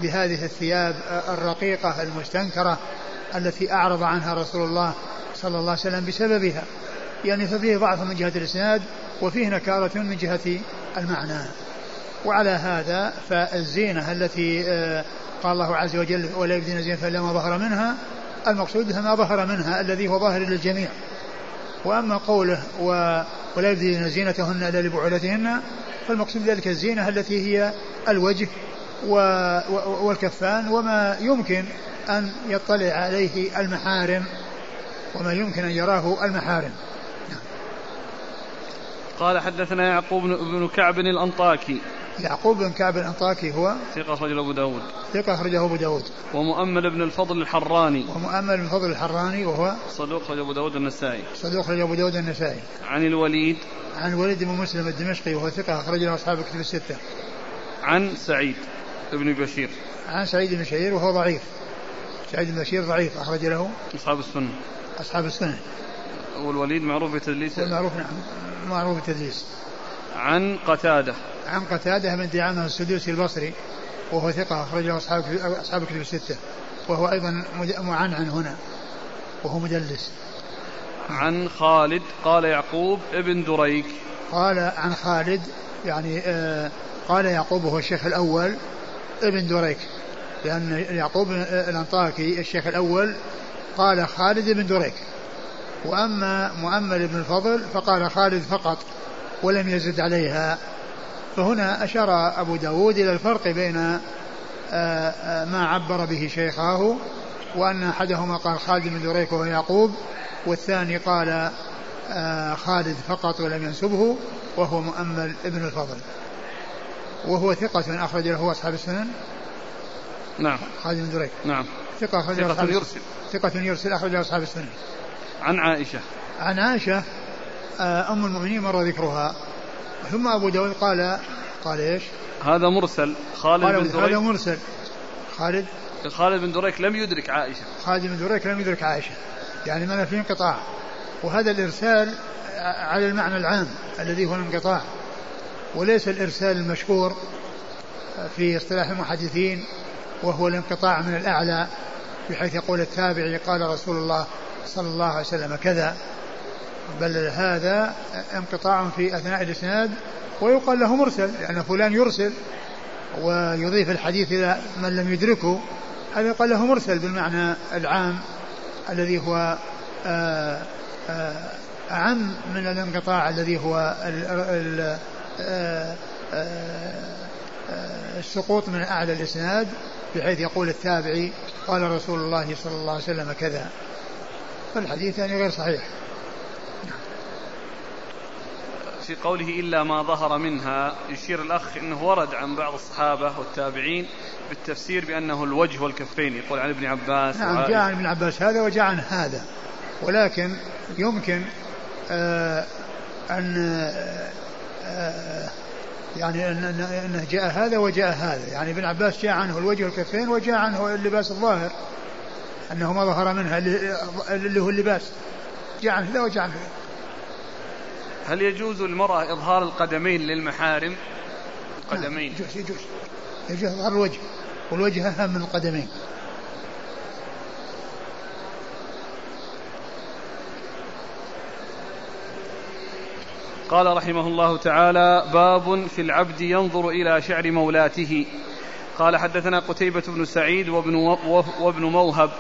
بهذه الثياب الرقيقة المستنكرة التي أعرض عنها رسول الله صلى الله عليه وسلم بسببها. يعني ففيه ضعف من جهة الإسناد وفيه نكارة من جهة المعنى. وعلى هذا فالزينة التي آه، قال الله عز وجل ولا يبدين زينة إلا ما ظهر منها المقصود ما ظهر منها الذي هو ظاهر للجميع. وأما قوله ولا يبدين زينتهن إلا لبعولتهن فالمقصود ذلك الزينة التي هي الوجه. والكفان وما يمكن أن يطلع عليه المحارم وما يمكن أن يراه المحارم قال حدثنا يعقوب بن كعب الأنطاكي يعقوب بن كعب الأنطاكي هو ثقة أخرجه أبو داود. ثقة أخرجه أبو داود. ومؤمل بن الفضل الحراني. ومؤمل بن الفضل الحراني وهو صدوق أخرجه أبو داود النسائي. صدوق أخرجه أبو داود النسائي. عن الوليد. عن الوليد بن مسلم الدمشقي وهو ثقة أخرج له أصحاب الكتب الستة. عن سعيد بن بشير. عن سعيد بن بشير وهو ضعيف. سعيد بن بشير ضعيف أخرج له أصحاب السنة. أصحاب السنة. والوليد معروف بتدليس معروف نعم معروف بالتدليس عن قتادة. عن قتادة من دعامة السدوسي البصري وهو ثقة أخرجه أصحاب أصحاب الكتب الستة وهو أيضا معنعن هنا وهو مدلس. عن خالد قال يعقوب ابن دريك. قال عن خالد يعني آه قال يعقوب وهو الشيخ الأول ابن دريك. لأن يعقوب الأنطاكي الشيخ الأول قال خالد بن دريك. وأما مؤمل بن الفضل فقال خالد فقط. ولم يزد عليها. فهنا أشار أبو داود إلى الفرق بين آه، آه، ما عبر به شيخاه وأن أحدهما قال خالد بن دريك وهو يعقوب والثاني قال آه، خالد فقط ولم ينسبه وهو مؤمل ابن الفضل. وهو ثقة أخرج له أصحاب السنن. نعم. خالد بن دريك نعم. ثقة أخرج ثقة يرسل. ثقة يرسل أخرج أصحاب السنن. عن عائشة. عن عائشة. أم المؤمنين مر ذكرها. ثم أبو داود قال قال إيش؟ هذا مرسل. خالد بن دريك. هذا مرسل. خالد؟ خالد بن دريك لم يدرك عائشة. خالد بن دريك لم يدرك عائشة. يعني ما في انقطاع. وهذا الإرسال على المعنى العام الذي هو الانقطاع وليس الإرسال المشهور في اصطلاح المحدثين وهو الانقطاع من الأعلى بحيث يقول التابعي قال رسول الله صلى الله عليه وسلم كذا. بل هذا انقطاع في أثناء الإسناد ويقال له مرسل لأن فلان يرسل ويضيف الحديث إلى من لم يدركه هذا يقال له مرسل بالمعنى العام الذي هو آه، آه، أعم من الانقطاع الذي هو آه، السقوط من أعلى الإسناد بحيث يقول التابعي قال رسول الله صلى الله عليه وسلم كذا. فالحديث يعني غير صحيح. في قوله إلا ما ظهر منها. يشير الأخ أنه ورد عن بعض الصحابة والتابعين بالتفسير بأنه الوجه والكفين. يقول عن ابن عباس نعم جاء عن ابن عباس هذا وجاء عن هذا. ولكن يمكن آه أن آه يعني أنه جاء هذا وجاء هذا. يعني ابن عباس جاء عنه الوجه والكفين وجاء عنه اللباس الظاهر. أنه ما ظهر منها اللي هو اللباس. جاء عنه ذا وجاء عنه هل يجوز للمرأة إظهار القدمين للمحارم؟ القدمين. نعم، يجوز يجوز. يجوز إظهار الوجه والوجه أهم من القدمين. قال رحمه الله تعالى باب في العبد ينظر إلى شعر مولاته. قال حدثنا قتيبة بن سعيد وابن, وابن موهب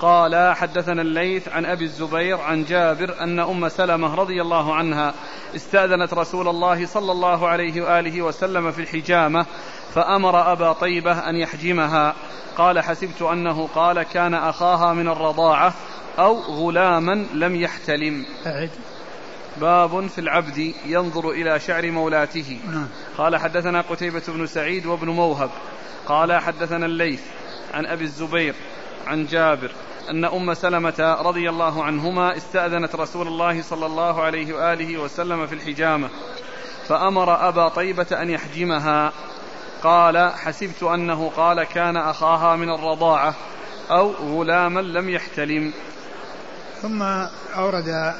قال حدثنا الليث عن أبي الزبير عن جابر أن أم سلمة رضي الله عنها استأذنت رسول الله صلى الله عليه وآله وسلم في الحجامة فأمر أبا طيبة أن يحجمها. قال حسبت أنه قال كان أخاها من الرضاعة أو غلاما لم يحتلم. أعد. باب في العبد ينظر إلى شعر مولاته. نعم. قال حدثنا قتيبة بن سعيد وابن موهب. قال حدثنا الليث عن أبي الزبير عن جابر أن أم سلمة رضي الله عنهما استأذنت رسول الله صلى الله عليه وآله وسلم في الحجامة فأمر أبا طيبة أن يحجمها. قال حسبت أنه قال كان أخاها من الرضاعة أو غلاما لم يحتلم. ثم أورد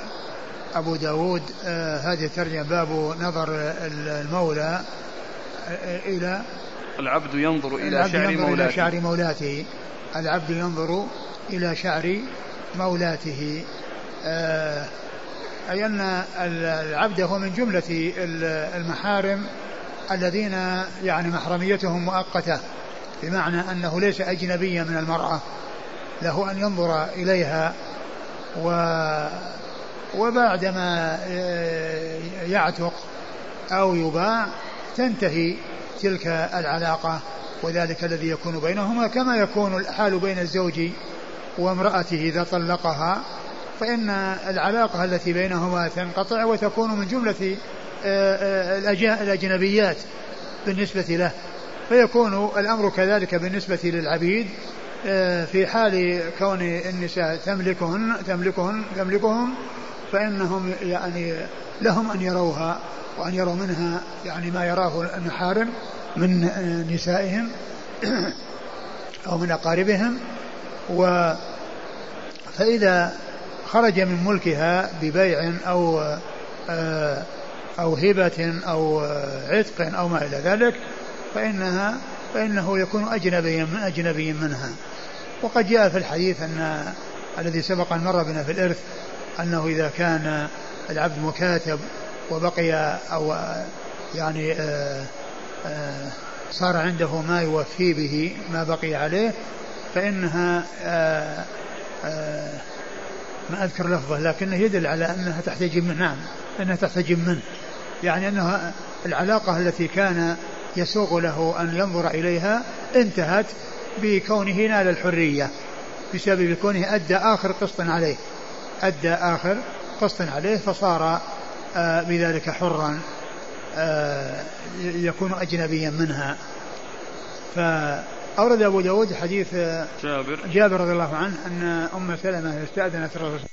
أبو داود آه هذه الترجمة باب نظر المولى آه إلى العبد ينظر إلى شعر ينظر مولاته. إلى شعر مولاته. العبد ينظر إلى شعر مولاته آه أي أن العبد هو من جملة المحارم الذين يعني محرميتهم مؤقتة بمعنى أنه ليس أجنبيا من المرأة له أن ينظر إليها و وبعدما آه، يعتق أو يباع تنتهي تلك العلاقة. وذلك الذي يكون بينهما كما يكون الحال بين الزوج وامرأته إذا طلقها فإن العلاقة التي بينهما تنقطع وتكون من جملة آه، آه، الأجنبيات بالنسبة له. فيكون الأمر كذلك بالنسبة للعبيد آه، في حال كون النساء تملكهن تملكهن تملكهم فإنهم يعني لهم أن يروها وأن يروا منها يعني ما يراه المحارم من نسائهم أو من أقاربهم و فإذا خرج من ملكها ببيع أو آه، أو هبة أو عتق أو ما إلى ذلك فإنها فإنه يكون أجنبيا من أجنبي منها. وقد جاء في الحديث أن الذي سبق أن مر بنا في الإرث أنه إذا كان العبد مكاتب وبقي أو يعني آه، صار عنده ما يوفي به ما بقي عليه فإنها آآ آآ ما أذكر لفظه لكنه يدل على أنها تحتجم منه نعم أنها تحتجم منه. يعني أنها العلاقة التي كان يسوغ له أن ينظر إليها انتهت بكونه نال الحرية بسبب كونه أدى آخر قسط عليه. أدى آخر قسط عليه فصار آه بذلك حرا. آه يكون أجنبيا منها. فأورد أبو داود حديث جابر. جابر رضي الله عنه أن أم سلمة استأذنت الرسول